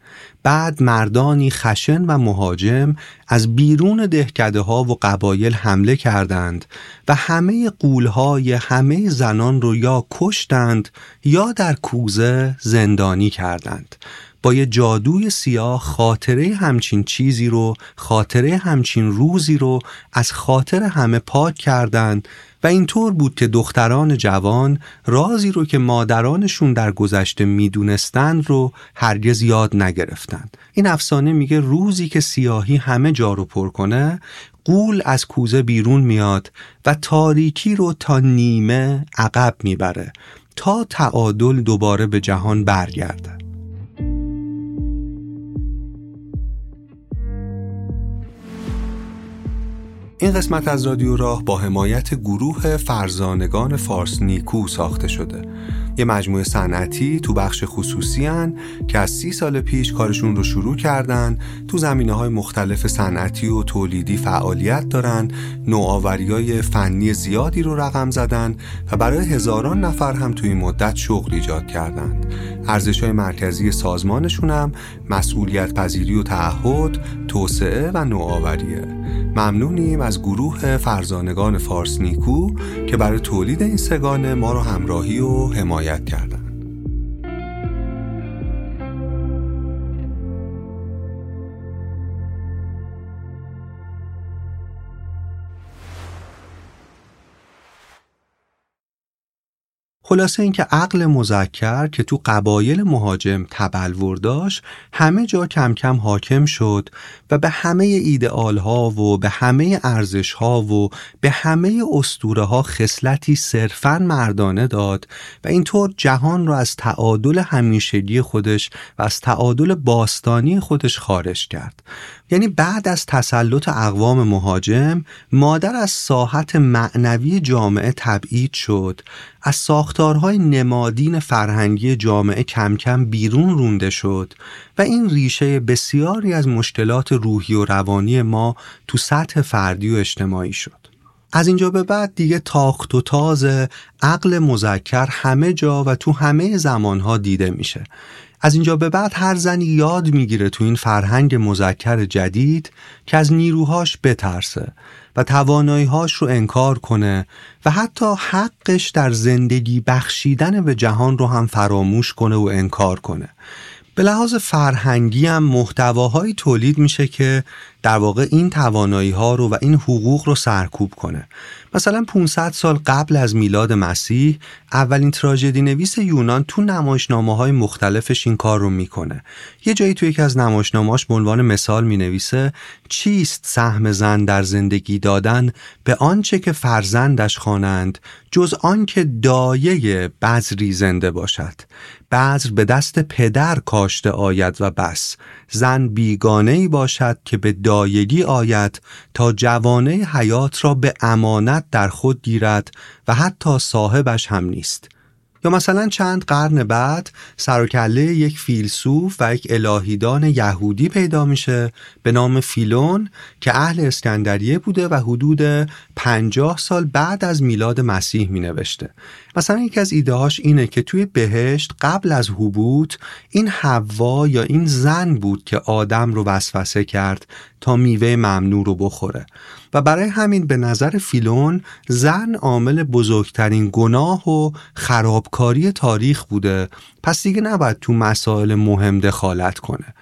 بعد مردانی خشن و مهاجم از بیرون دهکده ها و قبایل حمله کردند و همه قولهای همه زنان رو یا کشتند یا در کوزه زندانی کردند. با یه جادوی سیاه خاطره همچین چیزی رو خاطره همچین روزی رو از خاطر همه پاک کردند و اینطور بود که دختران جوان رازی رو که مادرانشون در گذشته می‌دونستند رو هرگز یاد نگرفتند این افسانه میگه روزی که سیاهی همه جا رو پر کنه قول از کوزه بیرون میاد و تاریکی رو تا نیمه عقب می‌بره تا تعادل دوباره به جهان برگرده. این قسمت از رادیو راه با حمایت گروه فرزانگان فارس نیکو ساخته شده. یه مجموعه صنعتی تو بخش خصوصی هن که از سی سال پیش کارشون رو شروع کردن تو زمینه های مختلف صنعتی و تولیدی فعالیت دارن نوآوری های فنی زیادی رو رقم زدن و برای هزاران نفر هم توی مدت شغل ایجاد کردند ارزش های مرکزی سازمانشون هم مسئولیت پذیری و تعهد توسعه و نوآوریه. ممنونیم از گروه فرزانگان فارس نیکو که برای تولید این سگانه ما رو همراهی و حمایت کردن. خلاصه اینکه عقل مذکر که تو قبایل مهاجم تبلور داشت همه جا کم کم حاکم شد و به همه ایدئال ها و به همه ارزش ها و به همه اسطوره ها خصلتی صرفا مردانه داد و اینطور جهان را از تعادل همیشگی خودش و از تعادل باستانی خودش خارج کرد. یعنی بعد از تسلط اقوام مهاجم مادر از ساحت معنوی جامعه تبعید شد. از ساختارهای نمادین فرهنگی جامعه کم کم بیرون رونده شد و این ریشه بسیاری از مشکلات روحی و روانی ما تو سطح فردی و اجتماعی شد. از اینجا به بعد دیگه تاخت و تاز عقل مذکر همه جا و تو همه زمانها دیده میشه. از اینجا به بعد هر زنی یاد می‌گیره تو این فرهنگ مذکر جدید که از نیروهاش بترسه و تواناییهاش رو انکار کنه و حتی حقش در زندگی بخشیدن به جهان رو هم فراموش کنه و انکار کنه. به لحاظ فرهنگی هم محتواهایی تولید میشه که در واقع این توانایی ها رو و این حقوق رو سرکوب کنه. مثلا 500 سال قبل از میلاد مسیح اولین تراژدی نویس یونان تو نمایشنامه های مختلفش این کار رو می‌کنه. یه جایی تو یکی از نمایشنامه‌اش به عنوان مثال می‌نویسه چیست سهم زن در زندگی دادن به آنچه که فرزندش خوانند جز آنکه دایه بذری زنده باشد. بذر به دست پدر کاشته آید و بس. زن بیگانه ای باشد که به دایگی آید تا جوانه حیات را به امانت در خود گیرد و حتی صاحبش هم نیست. یا مثلا چند قرن بعد سرکله یک فیلسوف و یک الهیدان یهودی پیدا میشه به نام فیلون که اهل اسکندریه بوده و حدود پنجاه سال بعد از میلاد مسیح می نوشته مثلا یکی از ایدههاش اینه که توی بهشت قبل از حبوط این حوا یا این زن بود که آدم رو وسوسه کرد تا میوه ممنوع رو بخوره. و برای همین به نظر فیلون زن عامل بزرگترین گناه و خرابکاری تاریخ بوده پس دیگه نباید تو مسائل مهم دخالت کنه.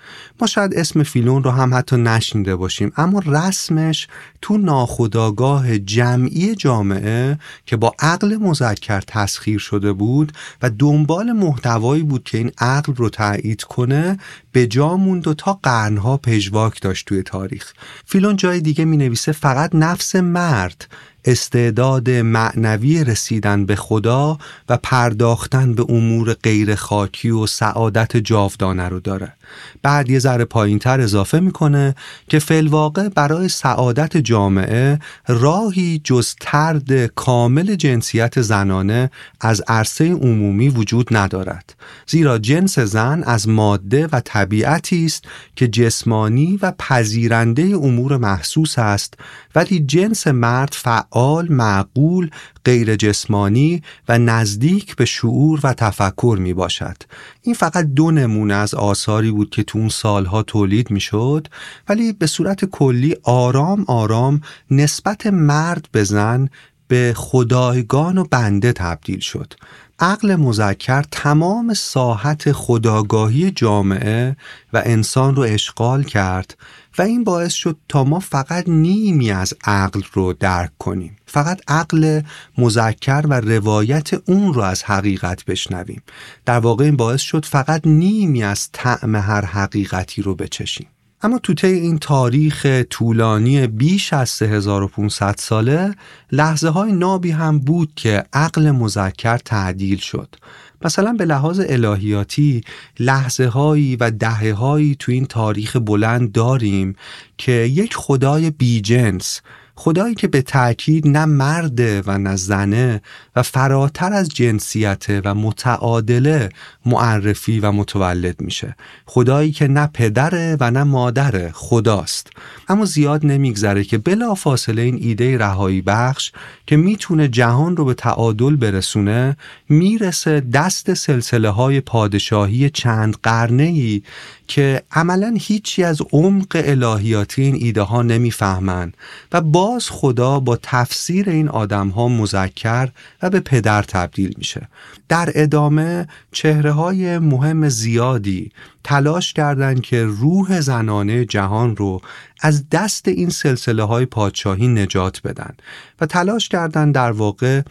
ما شاید اسم فیلون رو هم حتی نشنیده باشیم اما رسمش تو ناخداگاه جمعی جامعه که با عقل مذکر تسخیر شده بود و دنبال محتوایی بود که این عقل رو تایید کنه به جا موند و تا قرنها پژواک داشت توی تاریخ. فیلون جای دیگه می نویسه فقط نفس مرد. استعداد معنوی رسیدن به خدا و پرداختن به امور غیر خاکی و سعادت جاودانه رو داره. بعد یه ذره پایین تر اضافه می‌کنه که فلواقع برای سعادت جامعه راهی جز ترد کامل جنسیت زنانه از عرصه عمومی وجود ندارد. زیرا جنس زن از ماده و طبیعتی است که جسمانی و پذیرنده امور محسوس است ولی جنس مرد فعال معقول غیر جسمانی و نزدیک به شعور و تفکر می باشد این فقط دو نمونه از آثاری بود که تو اون سالها تولید می شد ولی به صورت کلی آرام آرام نسبت مرد به زن به خدایگان و بنده تبدیل شد. عقل مذکر تمام ساحت خداگاهی جامعه و انسان رو اشغال کرد و این باعث شد تا ما فقط نیمی از عقل رو درک کنیم. فقط عقل مذکر و روایت اون رو از حقیقت بشنویم. در واقع این باعث شد فقط نیمی از طعم هر حقیقتی رو بچشیم. اما تو طی این تاریخ طولانی بیش از 3500 ساله لحظه های نابی هم بود که عقل مذکر تعدیل شد. مثلا به لحاظ الهیاتی لحظه هایی و دهه هایی تو این تاریخ بلند داریم که یک خدای بیجنس خدایی که به تأکید نه مرده و نه زنه و فراتر از جنسیت و متعادله معرفی و متولد میشه. خدایی که نه پدره و نه مادره خداست. اما زیاد نمیگذره که بلا فاصله این ایده رهایی بخش که می‌تونه جهان رو به تعادل برسونه می‌رسه دست سلسله های پادشاهی چند قرنه ای که عملا هیچی از عمق الهیاتی این ایده ها نمی‌فهمن و باز خدا با تفسیر این آدم ها مذکر و به پدر تبدیل میشه. در ادامه چهره های مهم زیادی تلاش کردند که روح زنانه جهان رو از دست این سلسله های پادشاهی نجات بدن و تلاش کردند در واقع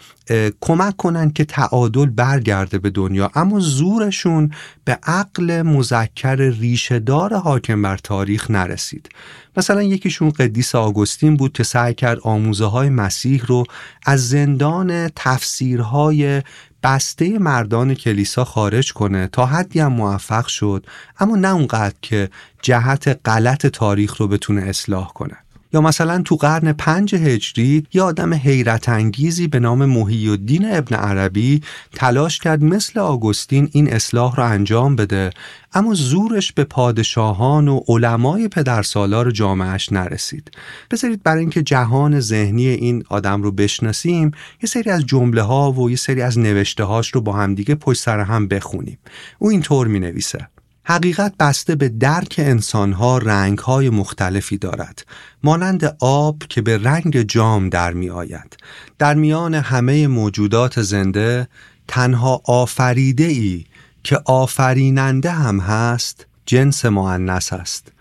کمک کنند که تعادل برگرده به دنیا. اما زورشون به عقل مذکر ریشهدار حاکم بر تاریخ نرسید. مثلا یکیشون قدیس آگوستین بود که سعی کرد آموزه های مسیح رو از زندان تفسیرهای بسته مردان کلیسا خارج کنه تا حدی هم موفق شد اما نه اونقدر که جهت غلط تاریخ رو بتونه اصلاح کنه. یا مثلا تو قرن پنج هجری یه آدم حیرت انگیزی به نام محی الدین ابن عربی تلاش کرد مثل آگوستین این اصلاح رو انجام بده اما زورش به پادشاهان و علمای پدرسالار جامعش نرسید. بذارید برای اینکه جهان ذهنی این آدم رو بشناسیم یه سری از جمله ها و یه سری از نوشته هاش رو با همدیگه پشت سر هم بخونیم. او اینطور می نویسه حقیقت بسته به درک انسانها رنگهای مختلفی دارد مانند آب که به رنگ جام در می آید. در میان همه موجودات زنده تنها آفریده ای که آفریننده هم هست جنس معنس است.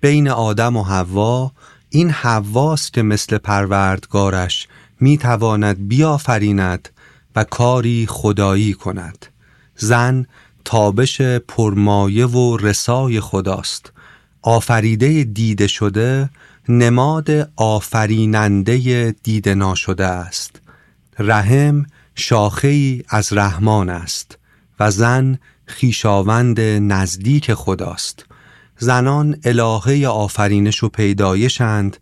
بین آدم و حوا این حواست که مثل پروردگارش می تواند بیافریند و کاری خدایی کند. زن تابش پرمایه و رسای خداست. آفریده دیده شده نماد آفریننده دیده ناشده است. رحم شاخه از رحمان است و زن خیشاوند نزدیک خداست. زنان الهه آفرینش و پیدایشند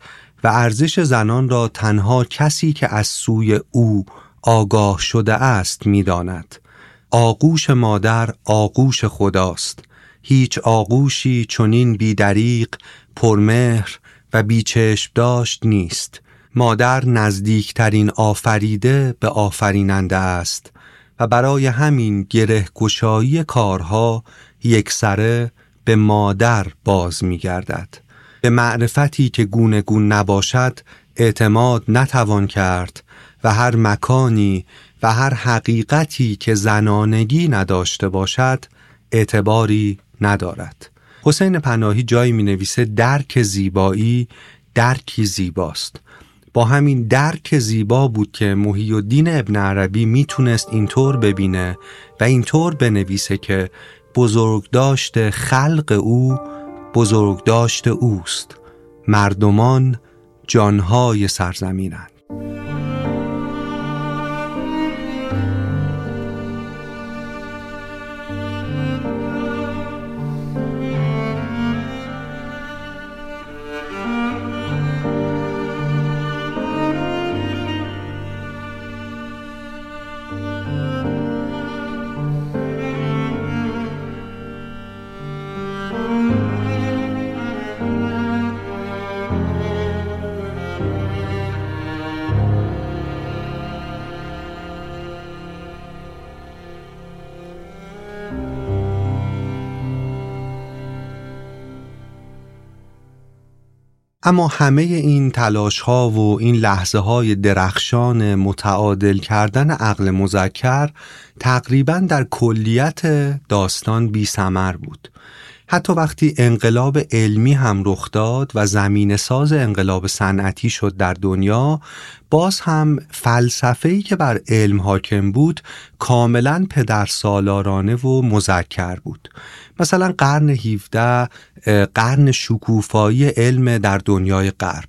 و ارزش زنان را تنها کسی که از سوی او آگاه شده است می‌داند. آغوش مادر آغوش خداست هیچ آغوشی چنین بیدریق پرمهر و بیچشم داشت نیست مادر نزدیکترین آفریده به آفریننده است و برای همین گره گشایی کارها یکسره به مادر باز می گردد. به معرفتی که گونه گون نباشد اعتماد نتوان کرد و هر مکانی و هر حقیقتی که زنانگی نداشته باشد اعتباری ندارد. حسین پناهی جایی می نویسه درک زیبایی درکی زیباست. با همین درک زیبا بود که محی الدین ابن عربی می‌تونست اینطور ببینه و اینطور بنویسه که بزرگداشت خلق او بزرگداشت اوست. مردمان جانهای سرزمینند. اما همه این تلاش ها و این لحظه های درخشان متعادل کردن عقل مذکر تقریبا در کلیت داستان بی سمر بود. حتی وقتی انقلاب علمی هم رخ داد و زمین ساز انقلاب صنعتی شد در دنیا باز هم فلسفه‌ای که بر علم حاکم بود کاملا پدر سالارانه و مذکر بود. مثلا قرن 17 قرن شکوفایی علم در دنیای غرب.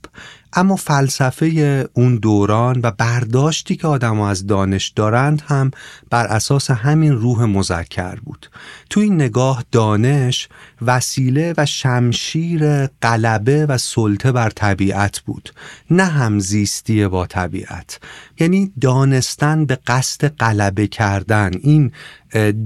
اما فلسفه اون دوران و برداشتی که آدم از دانش دارند هم بر اساس همین روح مذکر بود. تو این نگاه دانش وسیله و شمشیر قلبه و سلطه بر طبیعت بود نه همزیستی با طبیعت. یعنی دانستن به قصد قلبه کردن این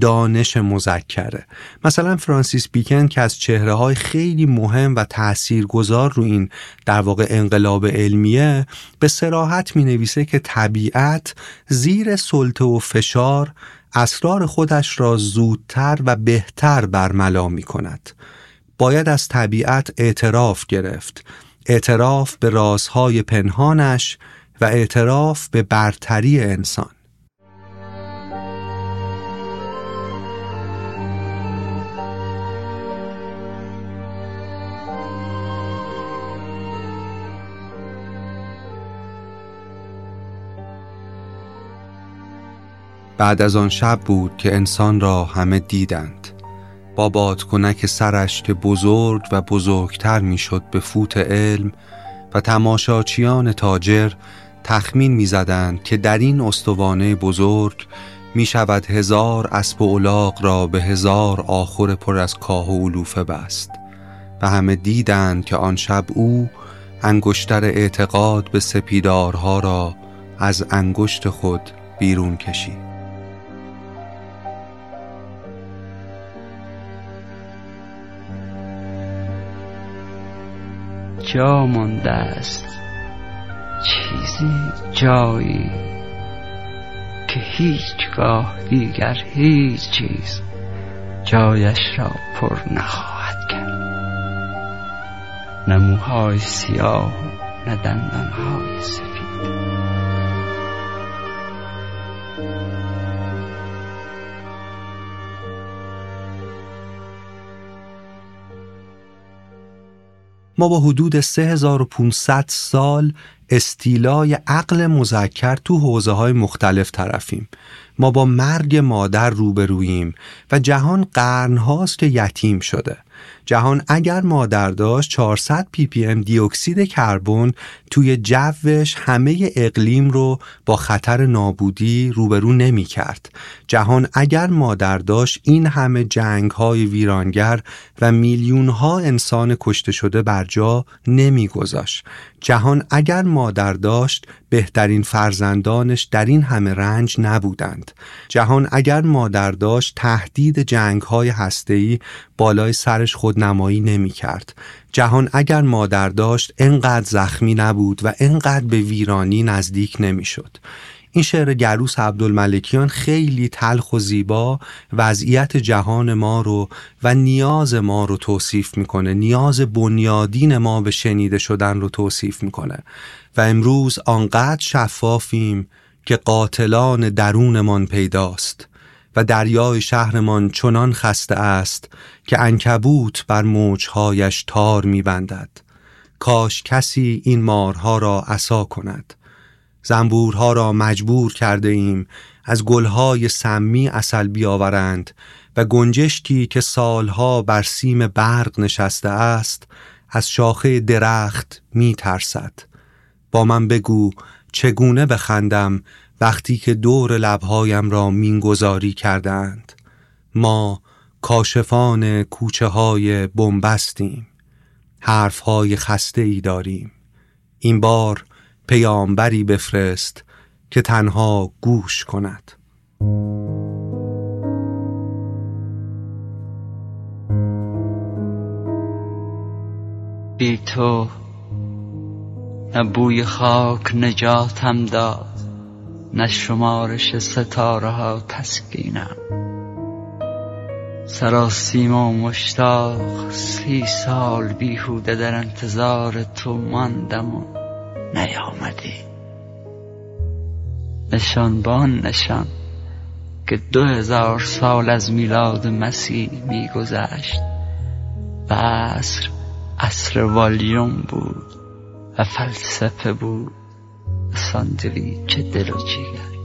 دانش مذکره. مثلا فرانسیس بیکن که از چهره های خیلی مهم و تاثیرگذار رو این در واقع انقلاب علمیه به سراحت می نویسه که طبیعت زیر سلطه و فشار اسرار خودش را زودتر و بهتر برملا می کند باید از طبیعت اعتراف گرفت. اعتراف به رازهای پنهانش و اعتراف به برتری انسان. بعد از آن شب بود که انسان را همه دیدند. با بادکنک سرش که بزرگ و بزرگتر می‌شد به فوت علم و تماشاچیان تاجر تخمین می‌زدند که در این استوانه بزرگ می شود هزار اسب و الاغ را به هزار آخر پر از کاه و علوفه بست و همه دیدند که آن شب او انگشتر اعتقاد به سپیدارها را از انگشت خود بیرون کشید. جا مانده است. چیزی جایی که هیچگاه دیگر هیچ چیز جایش را پر نخواهد کرد. نموهای سیاه نه دندانهای سفید. ما با حدود 3500 سال استیلای عقل مذکر تو حوزه های مختلف طرفیم. ما با مرگ مادر روبروییم و جهان قرنهاست که یتیم شده. جهان اگر مادر داشت 400 پی پی ام دیوکسید کربن توی جوش همه اقلیم رو با خطر نابودی روبرو نمی کرد. جهان اگر مادر داشت این همه جنگ های ویرانگر و میلیون ها انسان کشته شده بر جا نمی گذاشت. جهان اگر مادر داشت بهترین فرزندانش در این همه رنج نبودند جهان اگر مادر داشت تهدید جنگ های هسته‌ای بالای سرش خودنمایی نمی کرد جهان اگر مادر داشت انقدر زخمی نبود و انقدر به ویرانی نزدیک نمی شد این شعر گروس عبدالملکیان خیلی تلخ و زیبا وضعیت جهان ما رو و نیاز ما رو توصیف می‌کنه. نیاز بنیادین ما به شنیده شدن رو توصیف می‌کنه. و امروز آنقدر شفافیم که قاتلان درونمان پیداست. و دریای شهرمان چنان خسته است که انکبوت بر موجهایش تار میبندد. کاش کسی این مارها را عصا کند. زنبورها را مجبور کرده ایم از گلهای سمی اصل بیاورند و گنجشکی که سالها بر سیم برق نشسته است از شاخه درخت می ترسد با من بگو چگونه بخندم وقتی که دور لبهایم را مینگذاری کردند ما کاشفان کوچه های بنبستیم حرف های خسته ای داریم. این بار پیامبری بفرست که تنها گوش کند. بی تو نه خاک نجاتم داد. نه شمارش ستاره ها تسکینم. سراسیما مشتاق سی سال بیهوده در انتظار تو ماندم و نیامدی. نشان بان نشان که دو هزار سال از میلاد مسیح میگذشت. و عصر عصر والیوم بود و فلسفه بود. ساندویچ دل و جیگر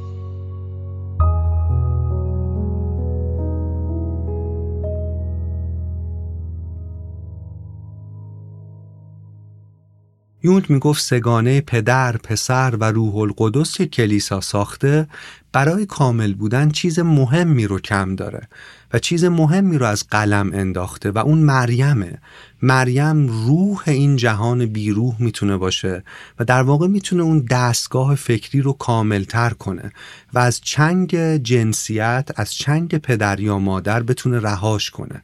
یونگ می‌گفت سگانه پدر، پسر و روح القدس که کلیسا ساخته برای کامل بودن چیز مهمی رو کم داره. و چیز مهمی رو از قلم انداخته و اون مریمه. مریم روح این جهان بیروح می‌تونه باشه و در واقع می‌تونه اون دستگاه فکری رو کاملتر کنه و از چنگ جنسیت از چنگ پدر یا مادر بتونه رهاش کنه.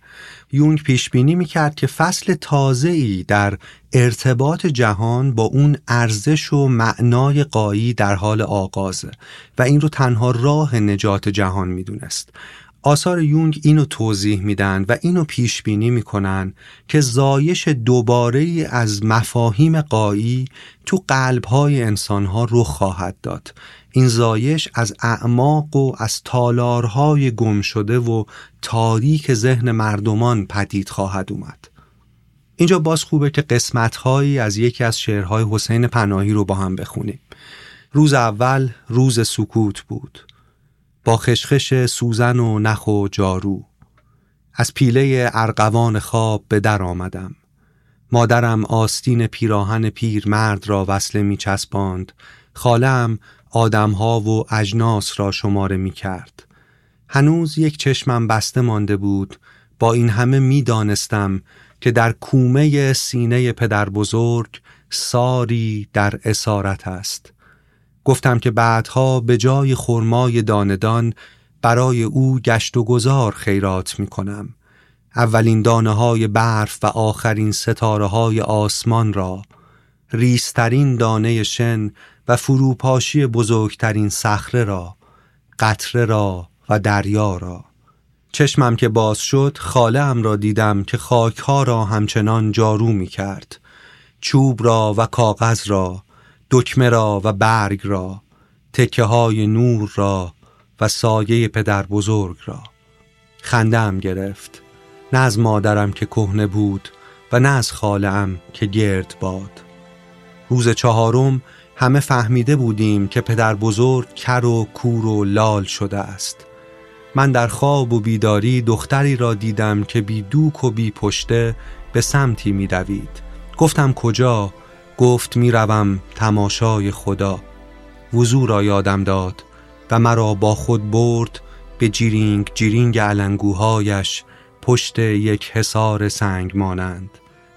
یونگ پیش بینی می‌کرد که فصل تازه ای در ارتباط جهان با اون ارزش و معنای قایی در حال آغازه و این رو تنها راه نجات جهان می‌دونست. آثار یونگ اینو توضیح میدن و اینو پیش بینی می‌کنن که زایش دوباره از مفاهیم قایی تو قلبهای انسانها رو خواهد داد. این زایش از اعماق و از تالارهای گم شده و تاریک ذهن مردمان پدید خواهد اومد. اینجا باز خوبه که قسمتهایی از یکی از شعرهای حسین پناهی رو با هم بخونیم. روز اول روز سکوت بود. با خشخش سوزن و نخ و جارو. از پیله ارقوان خواب به در آمدم. مادرم آستین پیراهن پیر مرد را وصله می چسباند. خالم آدمها و اجناس را شماره می کرد. هنوز یک چشمم بسته مانده بود. با این همه می دانستم که در کومه سینه پدر بزرگ ساری در اسارت است. گفتم که بعدها به جای خرمای داندان برای او گشت و گذار خیرات می کنم. اولین دانه های برف و آخرین ستاره های آسمان را ریسترین دانه شن و فروپاشی بزرگترین صخره را قطره را و دریا را چشمم که باز شد خاله ام را دیدم که خاکها را همچنان جارو می کرد چوب را و کاغذ را دکمه را و برگ را تکه های نور را و سایه پدر بزرگ را. خندم گرفت نه از مادرم که کهنه بود و نه از خالم که گرد باد. روز چهارم همه فهمیده بودیم که پدر بزرگ کر و کور و لال شده است. من در خواب و بیداری دختری را دیدم که بی دوک و بی پشته به سمتی می دوید. گفتم کجا؟ گفت می‌روم تماشای خدا. وضو را یادم داد و مرا با خود برد به جیرینگ جیرینگ علنگوهایش پشت یک حصار سنگ مانند.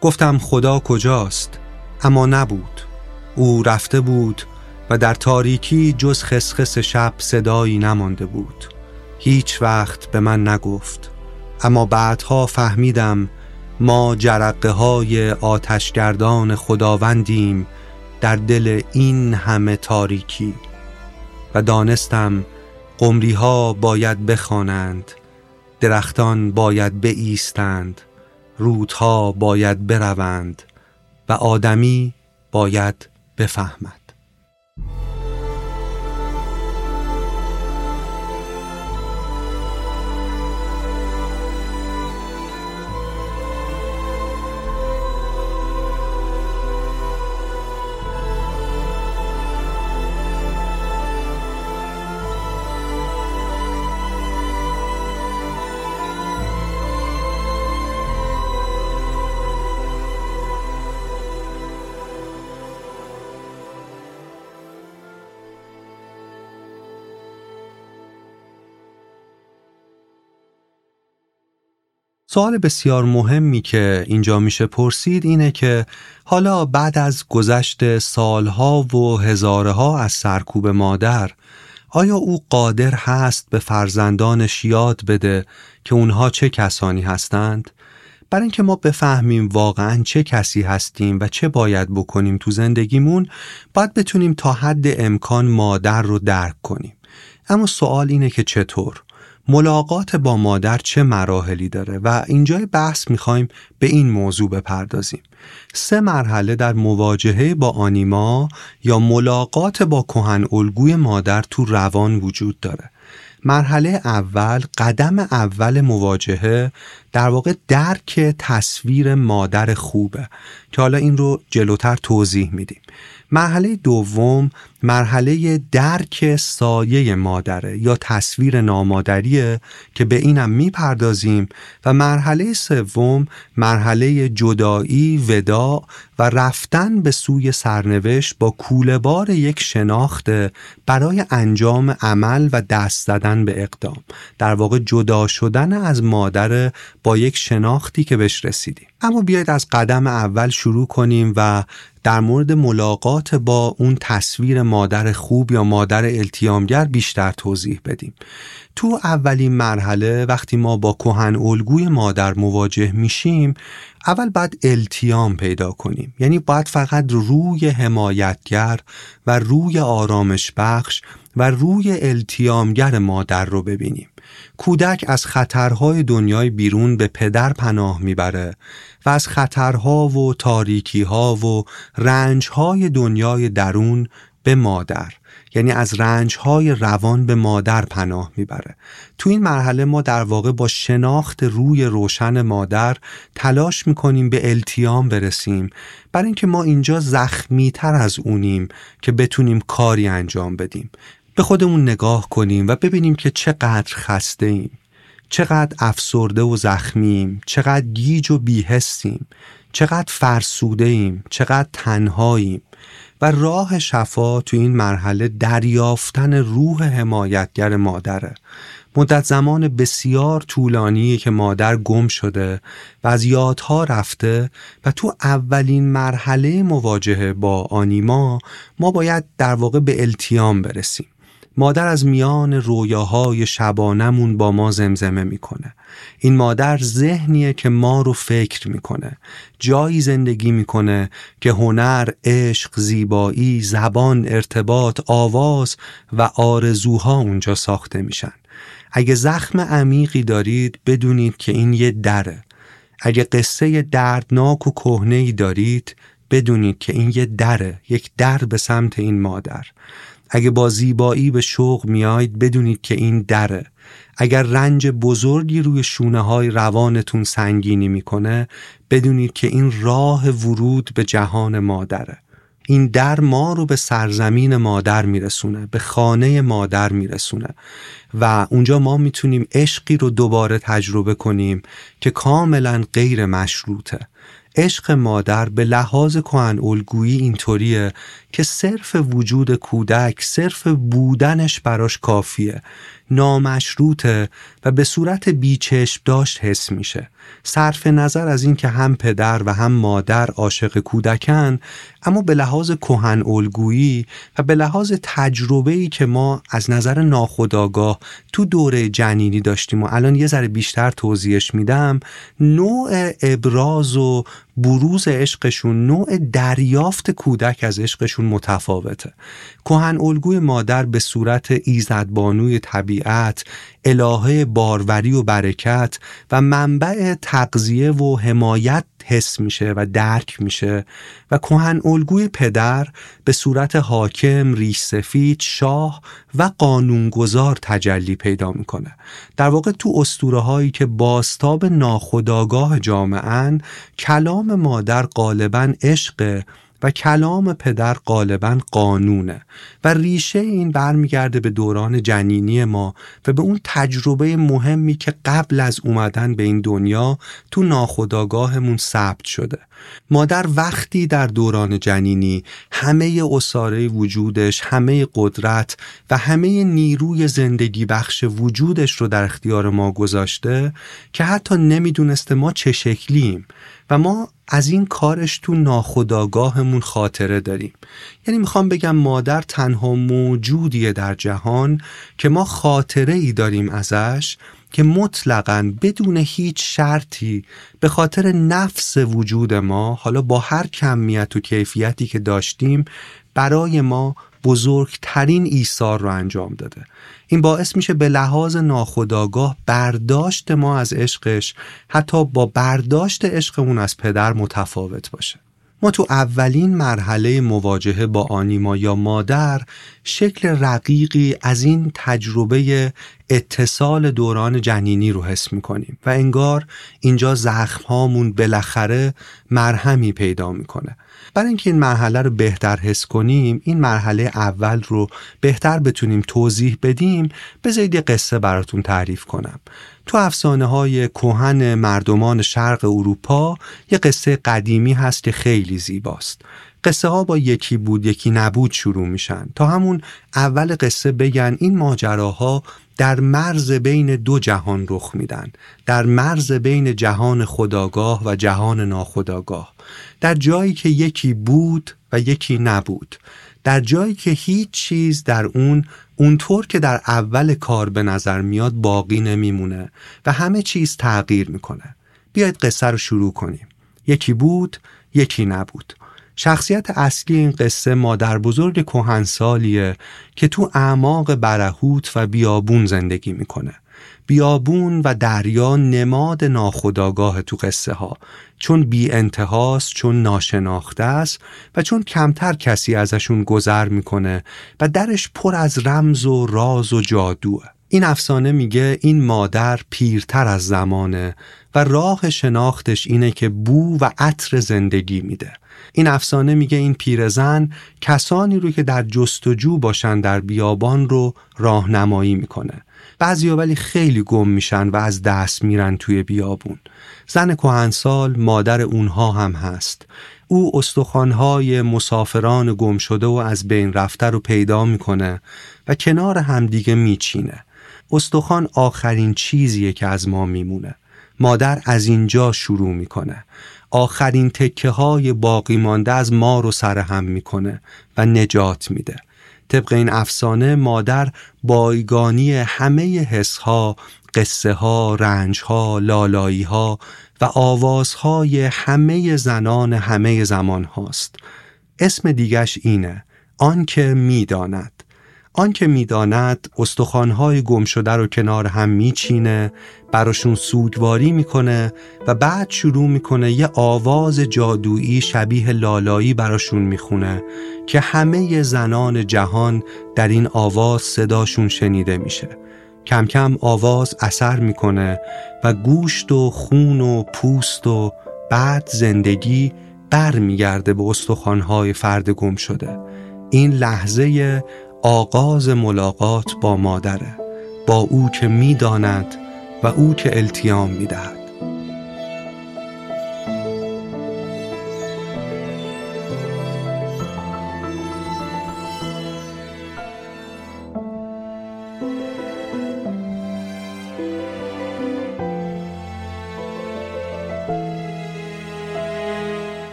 گفتم خدا کجاست؟ اما نبود. او رفته بود و در تاریکی جز خسخس شب صدایی نمانده بود. هیچ وقت به من نگفت. اما بعدها فهمیدم ما جرقه های آتشگردان خداوندیم در دل این همه تاریکی و دانستم قمری ها باید بخوانند درختان باید بایستند رودها باید بروند و آدمی باید بفهمد. سوال بسیار مهمی که اینجا میشه پرسید اینه که حالا بعد از گذشت سالها و هزارها از سرکوب مادر آیا او قادر هست به فرزندانش یاد بده که اونها چه کسانی هستند؟ برای اینکه ما بفهمیم واقعا چه کسی هستیم و چه باید بکنیم تو زندگیمون باید بتونیم تا حد امکان مادر رو درک کنیم اما سوال اینه که چطور؟ ملاقات با مادر چه مراحلی داره و اینجای بحث می‌خوایم به این موضوع بپردازیم. سه مرحله در مواجهه با آنیما یا ملاقات با کهن الگوی مادر تو روان وجود داره. مرحله اول قدم اول مواجهه در واقع درک تصویر مادر خوبه. که حالا این رو جلوتر توضیح میدیم. مرحله دوم مرحله درک سایه مادره یا تصویر نامادریه که به اینم می‌پردازیم و مرحله سوم مرحله جدایی ودا و رفتن به سوی سرنوشت با کولهبار یک شناخت برای انجام عمل و دست زدن به اقدام. در واقع جدا شدن از مادر با یک شناختی که بهش رسیدیم. اما بیاید از قدم اول شروع کنیم و در مورد ملاقات با اون تصویر مادر خوب یا مادر التیامگر بیشتر توضیح بدیم. تو اولین مرحله وقتی ما با کهن الگوی مادر مواجه میشیم اول باید التیام پیدا کنیم. یعنی باید فقط روی حمایتگر و روی آرامش بخش و روی التیامگر مادر رو ببینیم. کودک از خطرهای دنیای بیرون به پدر پناه می‌بره و از خطرها و تاریکیها و رنجهای دنیای درون به مادر یعنی از رنجهای روان به مادر پناه می‌بره. تو این مرحله ما در واقع با شناخت روی روشن مادر تلاش می‌کنیم به التیام برسیم. برای اینکه ما اینجا زخمی تر از اونیم که بتونیم کاری انجام بدیم. به خودمون نگاه کنیم و ببینیم که چقدر خسته ایم چقدر افسرده و زخمیم. چقدر گیج و بیهستیم چقدر فرسوده ایم چقدر تنهاییم. و راه شفا تو این مرحله دریافتن روح حمایتگر مادره. مدت زمان بسیار طولانی که مادر گم شده و از یادها رفته و تو اولین مرحله مواجهه با آنیما ما باید در واقع به التیام برسیم. مادر از میان رویاهای شبانمون با ما زمزمه می‌کنه. این مادر ذهنیه که ما رو فکر می‌کنه. جایی زندگی می‌کنه که هنر، عشق، زیبایی، زبان، ارتباط، آواز و آرزوها اونجا ساخته میشن. اگه زخم عمیقی دارید بدونید که این یه دره. اگه قصه دردناک و کهنه دارید بدونید که این یه دره یک در به سمت این مادر. اگه با زیبایی به شوق میاید بدونید که این دره. اگر رنج بزرگی روی شونه های روانتون سنگینی می‌کنه بدونید که این راه ورود به جهان مادره. این در ما رو به سرزمین مادر میرسونه به خانه مادر میرسونه. و اونجا ما می‌تونیم عشقی رو دوباره تجربه کنیم که کاملا غیر مشروطه. عشق مادر به لحاظ کهن الگویی اینطوریه که صرف وجود کودک صرف بودنش براش کافیه نامشروطه و به صورت بیچشم داشت حس میشه. صرف نظر از اینکه هم پدر و هم مادر عاشق کودکن اما به لحاظ کهن الگویی و به لحاظ تجربه ای که ما از نظر ناخودآگاه تو دوره جنینی داشتیم و الان یه ذره بیشتر توضیحش میدم نوع ابراز و بروز عشقشون نوع دریافت کودک از عشقشون متفاوته. کهن الگوی مادر به صورت ایزدبانوی طبیعت الهه باروری و برکت و منبع تقضیه و حمایت حس میشه و درک میشه و کهن الگوی پدر به صورت حاکم، ریش سفید، شاه و قانونگذار تجلی پیدا می‌کنه. در واقع تو اسطوره هایی که باستاب ناخداگاه جامعن کلام مادر غالبا عشق و کلام پدر غالبا قانونه و ریشه این برمیگرده به دوران جنینی ما و به اون تجربه مهمی که قبل از اومدن به این دنیا تو ناخداگاهمون ثبت شده. مادر وقتی در دوران جنینی همه اساره وجودش همه قدرت و همه نیروی زندگی بخش وجودش رو در اختیار ما گذاشته که حتی نمی‌دونسته ما چه شکلیم. و ما از این کارش تو ناخداگاهمون خاطره داریم. یعنی می‌خوام بگم مادر تنها موجودیه در جهان که ما خاطره ای داریم ازش که مطلقا بدون هیچ شرطی به خاطر نفس وجود ما حالا با هر کمیت و کیفیتی که داشتیم برای ما بزرگترین ایثار رو انجام داده. این باعث میشه به لحاظ ناخداگاه برداشت ما از عشقش حتی با برداشت عشقمون از پدر متفاوت باشه. ما تو اولین مرحله مواجهه با آنیما یا مادر شکل رقیقی از این تجربه اتصال دوران جنینی رو حس می‌کنیم و انگار اینجا زخم هامون بالاخره مرهمی پیدا می‌کنه. برای اینکه این مرحله رو بهتر حس کنیم این مرحله اول رو بهتر بتونیم توضیح بدیم بذارید یه قصه براتون تعریف کنم. تو افسانه های کوهن مردمان شرق اروپا یه قصه قدیمی هست که خیلی زیباست. قصه ها با یکی بود یکی نبود شروع میشن. تا همون اول قصه بگن این ماجراها در مرز بین دو جهان رخ میدن. در مرز بین جهان خداگاه و جهان ناخداگاه. در جایی که یکی بود و یکی نبود. در جایی که هیچ چیز در اون اونطور که در اول کار به نظر میاد باقی نمیمونه و همه چیز تغییر می‌کنه. بیاید قصه رو شروع کنیم. یکی بود یکی نبود. شخصیت اصلی این قصه مادر بزرگ کهنسالیه که تو اعماق برهوت و بیابون زندگی می‌کنه. بیابون و دریا نماد ناخداگاه تو قصه ها چون بی انتهاست چون ناشناخته است و چون کمتر کسی ازشون گذر می‌کنه و درش پر از رمز و راز و جادوه. این افسانه میگه این مادر پیرتر از زمانه و راه شناختش اینه که بو و عطر زندگی میده. این افسانه میگه این پیرزن کسانی رو که در جستجو باشن در بیابان رو راهنمایی می‌کنه. بعضیا ولی خیلی گم میشن و از دست میرن توی بیابون. زن کهنسال مادر اونها هم هست. او استخوانهای مسافران گم شده و از بین رفته رو پیدا می‌کنه و کنار همدیگه میچینه. استخوان آخرین چیزیه که از ما میمونه. مادر از اینجا شروع می‌کنه. آخرین تکه های باقی مانده از ما رو سرهم می‌کنه و نجات میده. طبق این افسانه مادر بایگانی همه حسها، قصه ها، رنج ها، لالایی ها و آوازهای همه زنان همه زمان هاست. اسم دیگش اینه آنکه می‌داند آنکه می‌داند استخوانهای گم شده رو کنار هم میچینه براشون سوگواری می‌کنه و بعد شروع می‌کنه یه آواز جادویی شبیه لالایی براشون می‌خونه که همه زنان جهان در این آواز صداشون شنیده میشه. کم کم آواز اثر می‌کنه و گوشت و خون و پوست و بعد زندگی بر میگرده به استخوانهای فرد گم شده این لحظه آغاز ملاقات با مادره با او که می‌داند و او که التیام می‌دهد.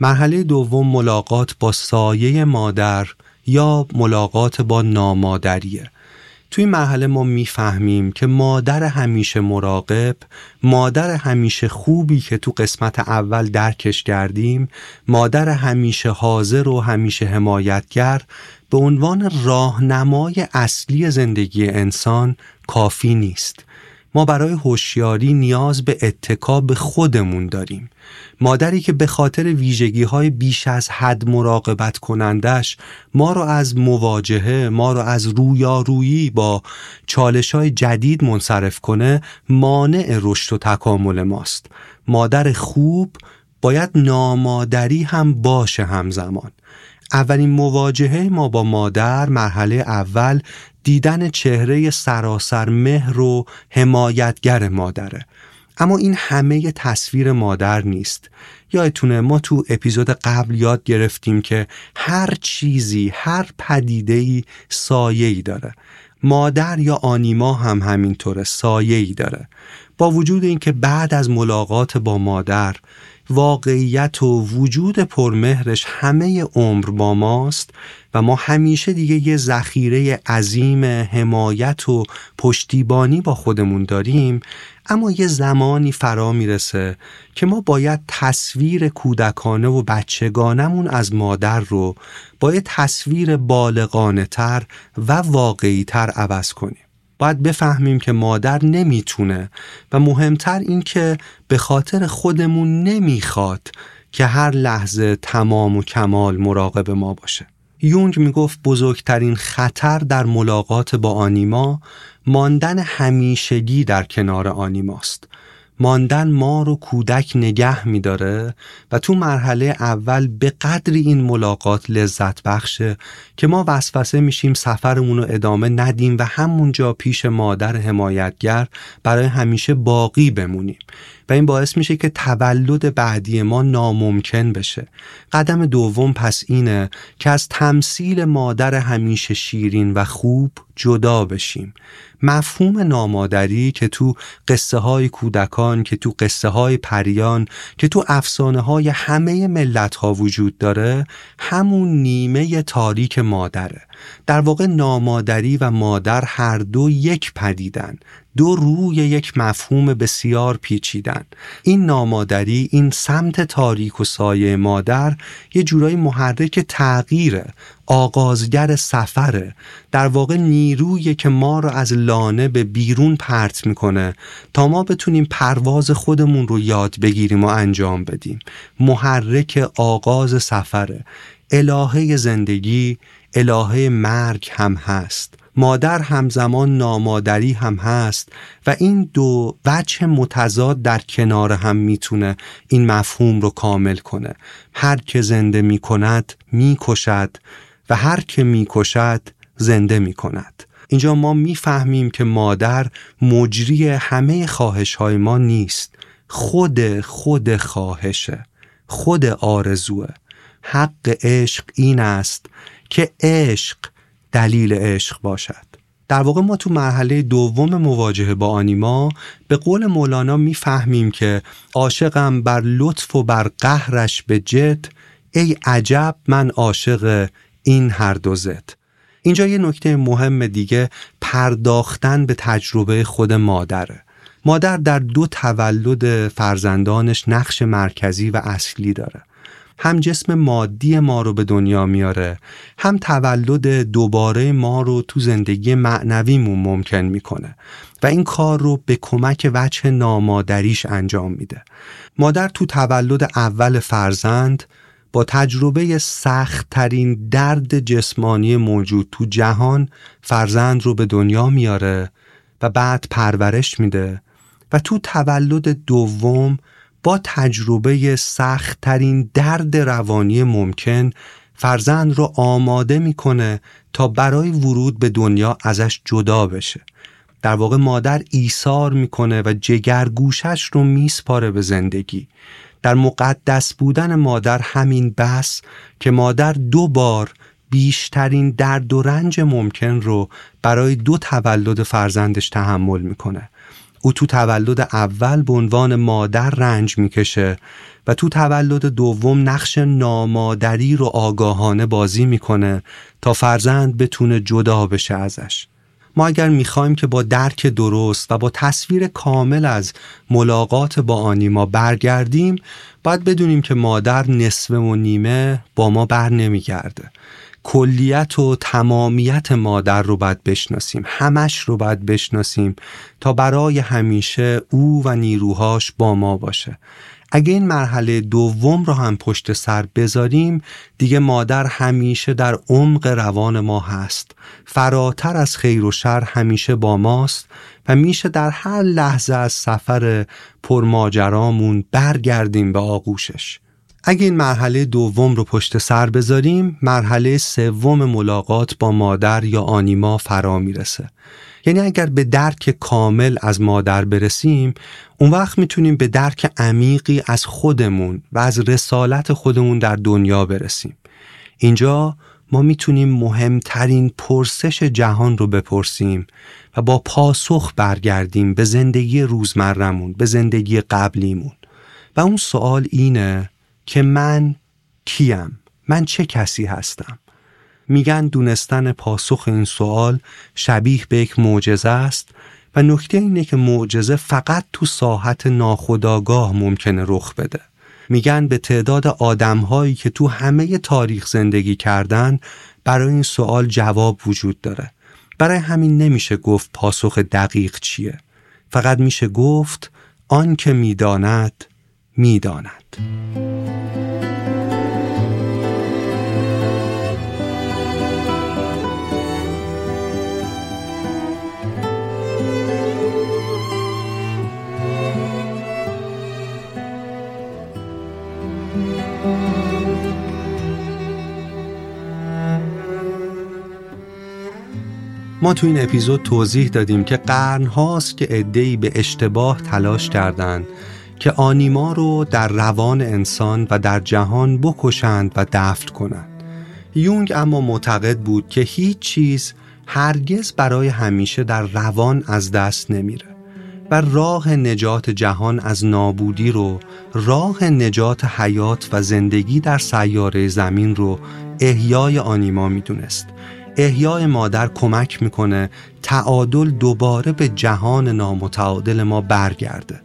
مرحله دوم ملاقات با سایه مادر یا ملاقات با نامادریه. توی مرحله ما می‌فهمیم که مادر همیشه مراقب مادر همیشه خوبی که تو قسمت اول درکش کردیم مادر همیشه حاضر و همیشه حمایتگر به عنوان راهنمای اصلی زندگی انسان کافی نیست. ما برای هوشیاری نیاز به اتکا به خودمون داریم. مادری که به خاطر ویژگی های بیش از حد مراقبت کنندش ما رو از مواجهه ما رو از رویارویی با چالش های جدید منصرف کنه مانع رشد و تکامل ماست. مادر خوب باید نامادری هم باشه همزمان. اولین مواجهه ما با مادر مرحله اول دیدن چهره سراسر مهر و حمایتگر مادره. اما این همه تصویر مادر نیست. یادتونه ما تو اپیزود قبل یاد گرفتیم که هر چیزی هر پدیدهی سایه‌ای داره. مادر یا آنیما هم همینطوره سایه‌ای داره. با وجود اینکه بعد از ملاقات با مادر واقعیت و وجود پرمهرش همه عمر با ماست و ما همیشه دیگه یه ذخیره عظیم حمایت و پشتیبانی با خودمون داریم اما یه زمانی فرا می‌رسه که ما باید تصویر کودکانه و بچگانمون از مادر رو با یه تصویر بالغانه تر و واقعی تر عوض کنیم. باید بفهمیم که مادر نمی‌تونه و مهمتر این که به خاطر خودمون نمی‌خواد که هر لحظه تمام و کمال مراقب ما باشه. یونگ می‌گفت بزرگترین خطر در ملاقات با آنیما ماندن همیشگی در کنار آنیماست. ماندن ما رو کودک نگه میداره و تو مرحله اول به قدری این ملاقات لذت بخشه که ما وسوسه میشیم سفرمون رو ادامه ندیم و همونجا پیش مادر حمایتگر برای همیشه باقی بمونیم. و این باعث میشه که تولد بعدی ما ناممکن بشه. قدم دوم پس اینه که از تمثیل مادر همیشه شیرین و خوب جدا بشیم. مفهوم نامادری که تو قصه های کودکان که تو قصه های پریان که تو افسانه های همه ملت ها وجود داره همون نیمه تاریک مادره. در واقع نامادری و مادر هر دو یک پدیدن دو روی یک مفهوم بسیار پیچیدن. این نامادری این سمت تاریک و سایه مادر یه جورایی محرک تغییره آغازگر سفره. در واقع نیرویی که ما رو از لانه به بیرون پرت می‌کنه تا ما بتونیم پرواز خودمون رو یاد بگیریم و انجام بدیم. محرک آغاز سفره. الهه زندگی الهه مرگ هم هست مادر همزمان نامادری هم هست و این دو وجه متضاد در کنار هم می‌تونه این مفهوم رو کامل کنه. هر که زنده می‌کند می‌کشد و هر که می‌کشد زنده می‌کند. اینجا ما می‌فهمیم که مادر مجری همه خواهش های ما نیست. خود خود خواهشه. خود آرزوه. حق عشق این است که عشق دلیل عشق باشد. در واقع ما تو مرحله دوم مواجهه با آنیما به قول مولانا می‌فهمیم که عاشقم بر لطف و بر قهرش به جد ای عجب من عاشق این هر دو زد. اینجا یه نکته مهم دیگه پرداختن به تجربه خود مادره. مادر در دو تولد فرزندانش نقش مرکزی و اصلی داره. هم جسم مادی ما رو به دنیا میاره هم تولد دوباره ما رو تو زندگی معنویمون ممکن می‌کنه و این کار رو به کمک وجه نامادریش انجام میده. مادر تو تولد اول فرزند با تجربه سختترین درد جسمانی موجود تو جهان فرزند رو به دنیا میاره و بعد پرورش میده و تو تولد دوم با تجربه سختترین درد روانی ممکن فرزند رو آماده می‌کنه تا برای ورود به دنیا ازش جدا بشه. در واقع مادر ایثار می‌کنه و جگرگوشش رو میسپاره به زندگی. در مقدس بودن مادر همین بس که مادر دو بار بیشترین درد و رنج ممکن رو برای دو تولد فرزندش تحمل می‌کنه. او تو تولد اول به عنوان مادر رنج می‌کشه و تو تولد دوم نقش نامادری رو آگاهانه بازی می‌کنه تا فرزند بتونه جدا بشه ازش. ما اگر می‌خوایم که با درک درست و با تصویر کامل از ملاقات با آنیما برگردیم باید بدونیم که مادر نصف و نیمه با ما بر نمیگرده. کلیت و تمامیت مادر رو باید بشناسیم. همش رو باید بشناسیم تا برای همیشه او و نیروهاش با ما باشه. اگه این مرحله دوم رو هم پشت سر بذاریم دیگه مادر همیشه در عمق روان ما هست. فراتر از خیر و شر همیشه با ماست و میشه در هر لحظه از سفر پرماجرامون برگردیم به آغوشش. اگه این مرحله دوم رو پشت سر بذاریم مرحله سوم ملاقات با مادر یا آنیما فرا می‌رسه. یعنی اگر به درک کامل از مادر برسیم اون وقت می‌تونیم به درک عمیقی از خودمون و از رسالت خودمون در دنیا برسیم. اینجا ما می‌تونیم مهمترین پرسش جهان رو بپرسیم و با پاسخ برگردیم به زندگی روزمرمون به زندگی قبلیمون. و اون سوال اینه که من کیم؟ من چه کسی هستم؟ میگن دونستن پاسخ این سوال شبیه به یک معجزه است و نکته اینه که معجزه فقط تو ساحت ناخداگاه ممکنه رخ بده. میگن به تعداد آدمهایی که تو همه تاریخ زندگی کردن برای این سوال جواب وجود داره. برای همین نمیشه گفت پاسخ دقیق چیه. فقط میشه گفت آن که می‌داند می‌داند. ما تو این اپیزود توضیح دادیم که قرن هاست که ادهی به اشتباه تلاش کردند که آنیما رو در روان انسان و در جهان بکشند و دفت کنند. یونگ اما معتقد بود که هیچ چیز هرگز برای همیشه در روان از دست نمیره و راه نجات جهان از نابودی رو راه نجات حیات و زندگی در سیاره زمین رو احیای آنیما می‌دونست احیای مادر کمک می‌کنه تعادل دوباره به جهان نامتعادل ما برگرده.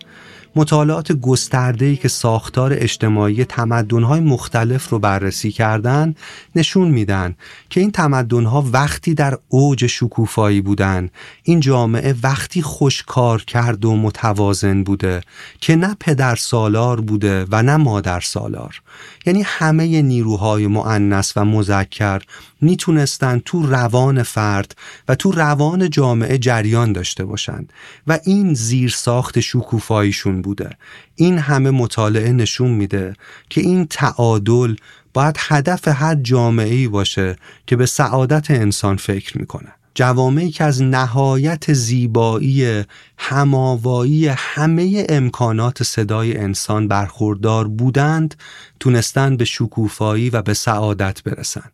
مطالعات گسترده‌ای که ساختار اجتماعی تمدن‌های مختلف رو بررسی کردن نشون میدن که این تمدن‌ها وقتی در اوج شکوفایی بودن این جامعه وقتی خوشکار کرد و متوازن بوده که نه پدر سالار بوده و نه مادر سالار. یعنی همه نیروهای معنس و مذکر می‌تونستن تو روان فرد و تو روان جامعه جریان داشته باشند و این زیر ساخت شکوفاییشون بوده. این همه مطالعه نشون میده که این تعادل باید هدف هر جامعه ای باشه که به سعادت انسان فکر می‌کنه. جوامعی که از نهایت زیبایی هماوایی همه امکانات صدای انسان برخوردار بودند تونستند به شکوفایی و به سعادت برسند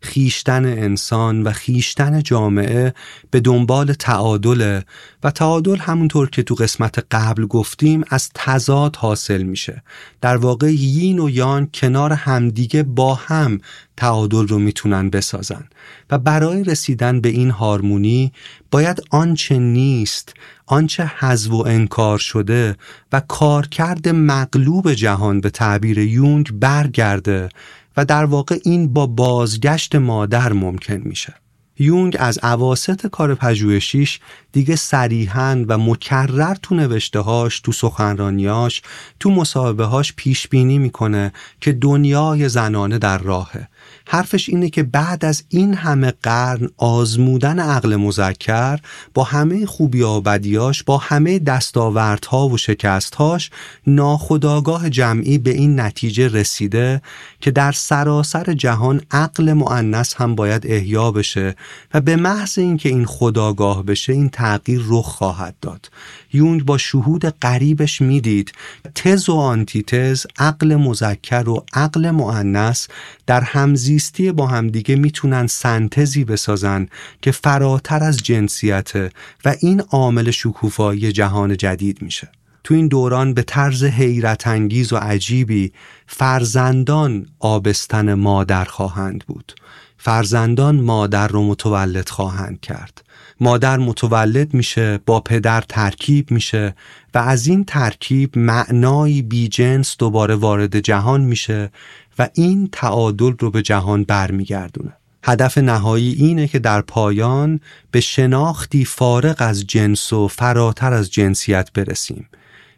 خیشتن انسان و خیشتن جامعه به دنبال تعادله و تعادل همونطور که تو قسمت قبل گفتیم از تضاد حاصل میشه. در واقع یین و یان کنار همدیگه با هم تعادل رو می‌تونن بسازن. و برای رسیدن به این هارمونی باید آنچه نیست آنچه حذف و انکار شده و کارکرد مغلوب جهان به تعبیر یونگ برگرده و در واقع این با بازگشت مادر ممکن میشه. یونگ از عواست کار پژوهشیش دیگه صریحا و مکرر تو نوشته هاش تو سخنرانیاش تو مصاحبه هاش پیش بینی می‌کنه که دنیای زنانه در راهه. حرفش اینه که بعد از این همه قرن آزمودن عقل مذکر با همه خوبی و بدیاش با همه دستاوردها و شکستهاش ناخداگاه جمعی به این نتیجه رسیده که در سراسر جهان عقل معنس هم باید احیا بشه و به محض اینکه این خداگاه بشه این تغییر رخ خواهد داد. یونگ با شهود قریبش می‌دید. تز و آنتیتز عقل مذکر و عقل معنس در همزیستی با همدیگه می‌تونن سنتزی بسازن که فراتر از جنسیته و این عامل شکوفایی جهان جدید میشه. تو این دوران به طرز حیرت انگیز و عجیبی فرزندان آبستن مادر خواهند بود. فرزندان مادر رو متولد خواهند کرد. مادر متولد میشه با پدر ترکیب میشه و از این ترکیب معنایی بی جنس دوباره وارد جهان میشه و این تعادل رو به جهان برمیگردونه. هدف نهایی اینه که در پایان به شناختی فارغ از جنس و فراتر از جنسیت برسیم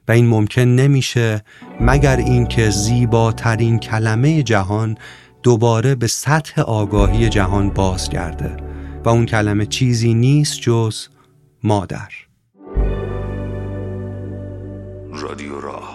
و این ممکن نمیشه مگر اینکه زیباترین کلمه جهان دوباره به سطح آگاهی جهان بازگرده. و اون کلمه چیزی نیست جز مادر. رادیو راه.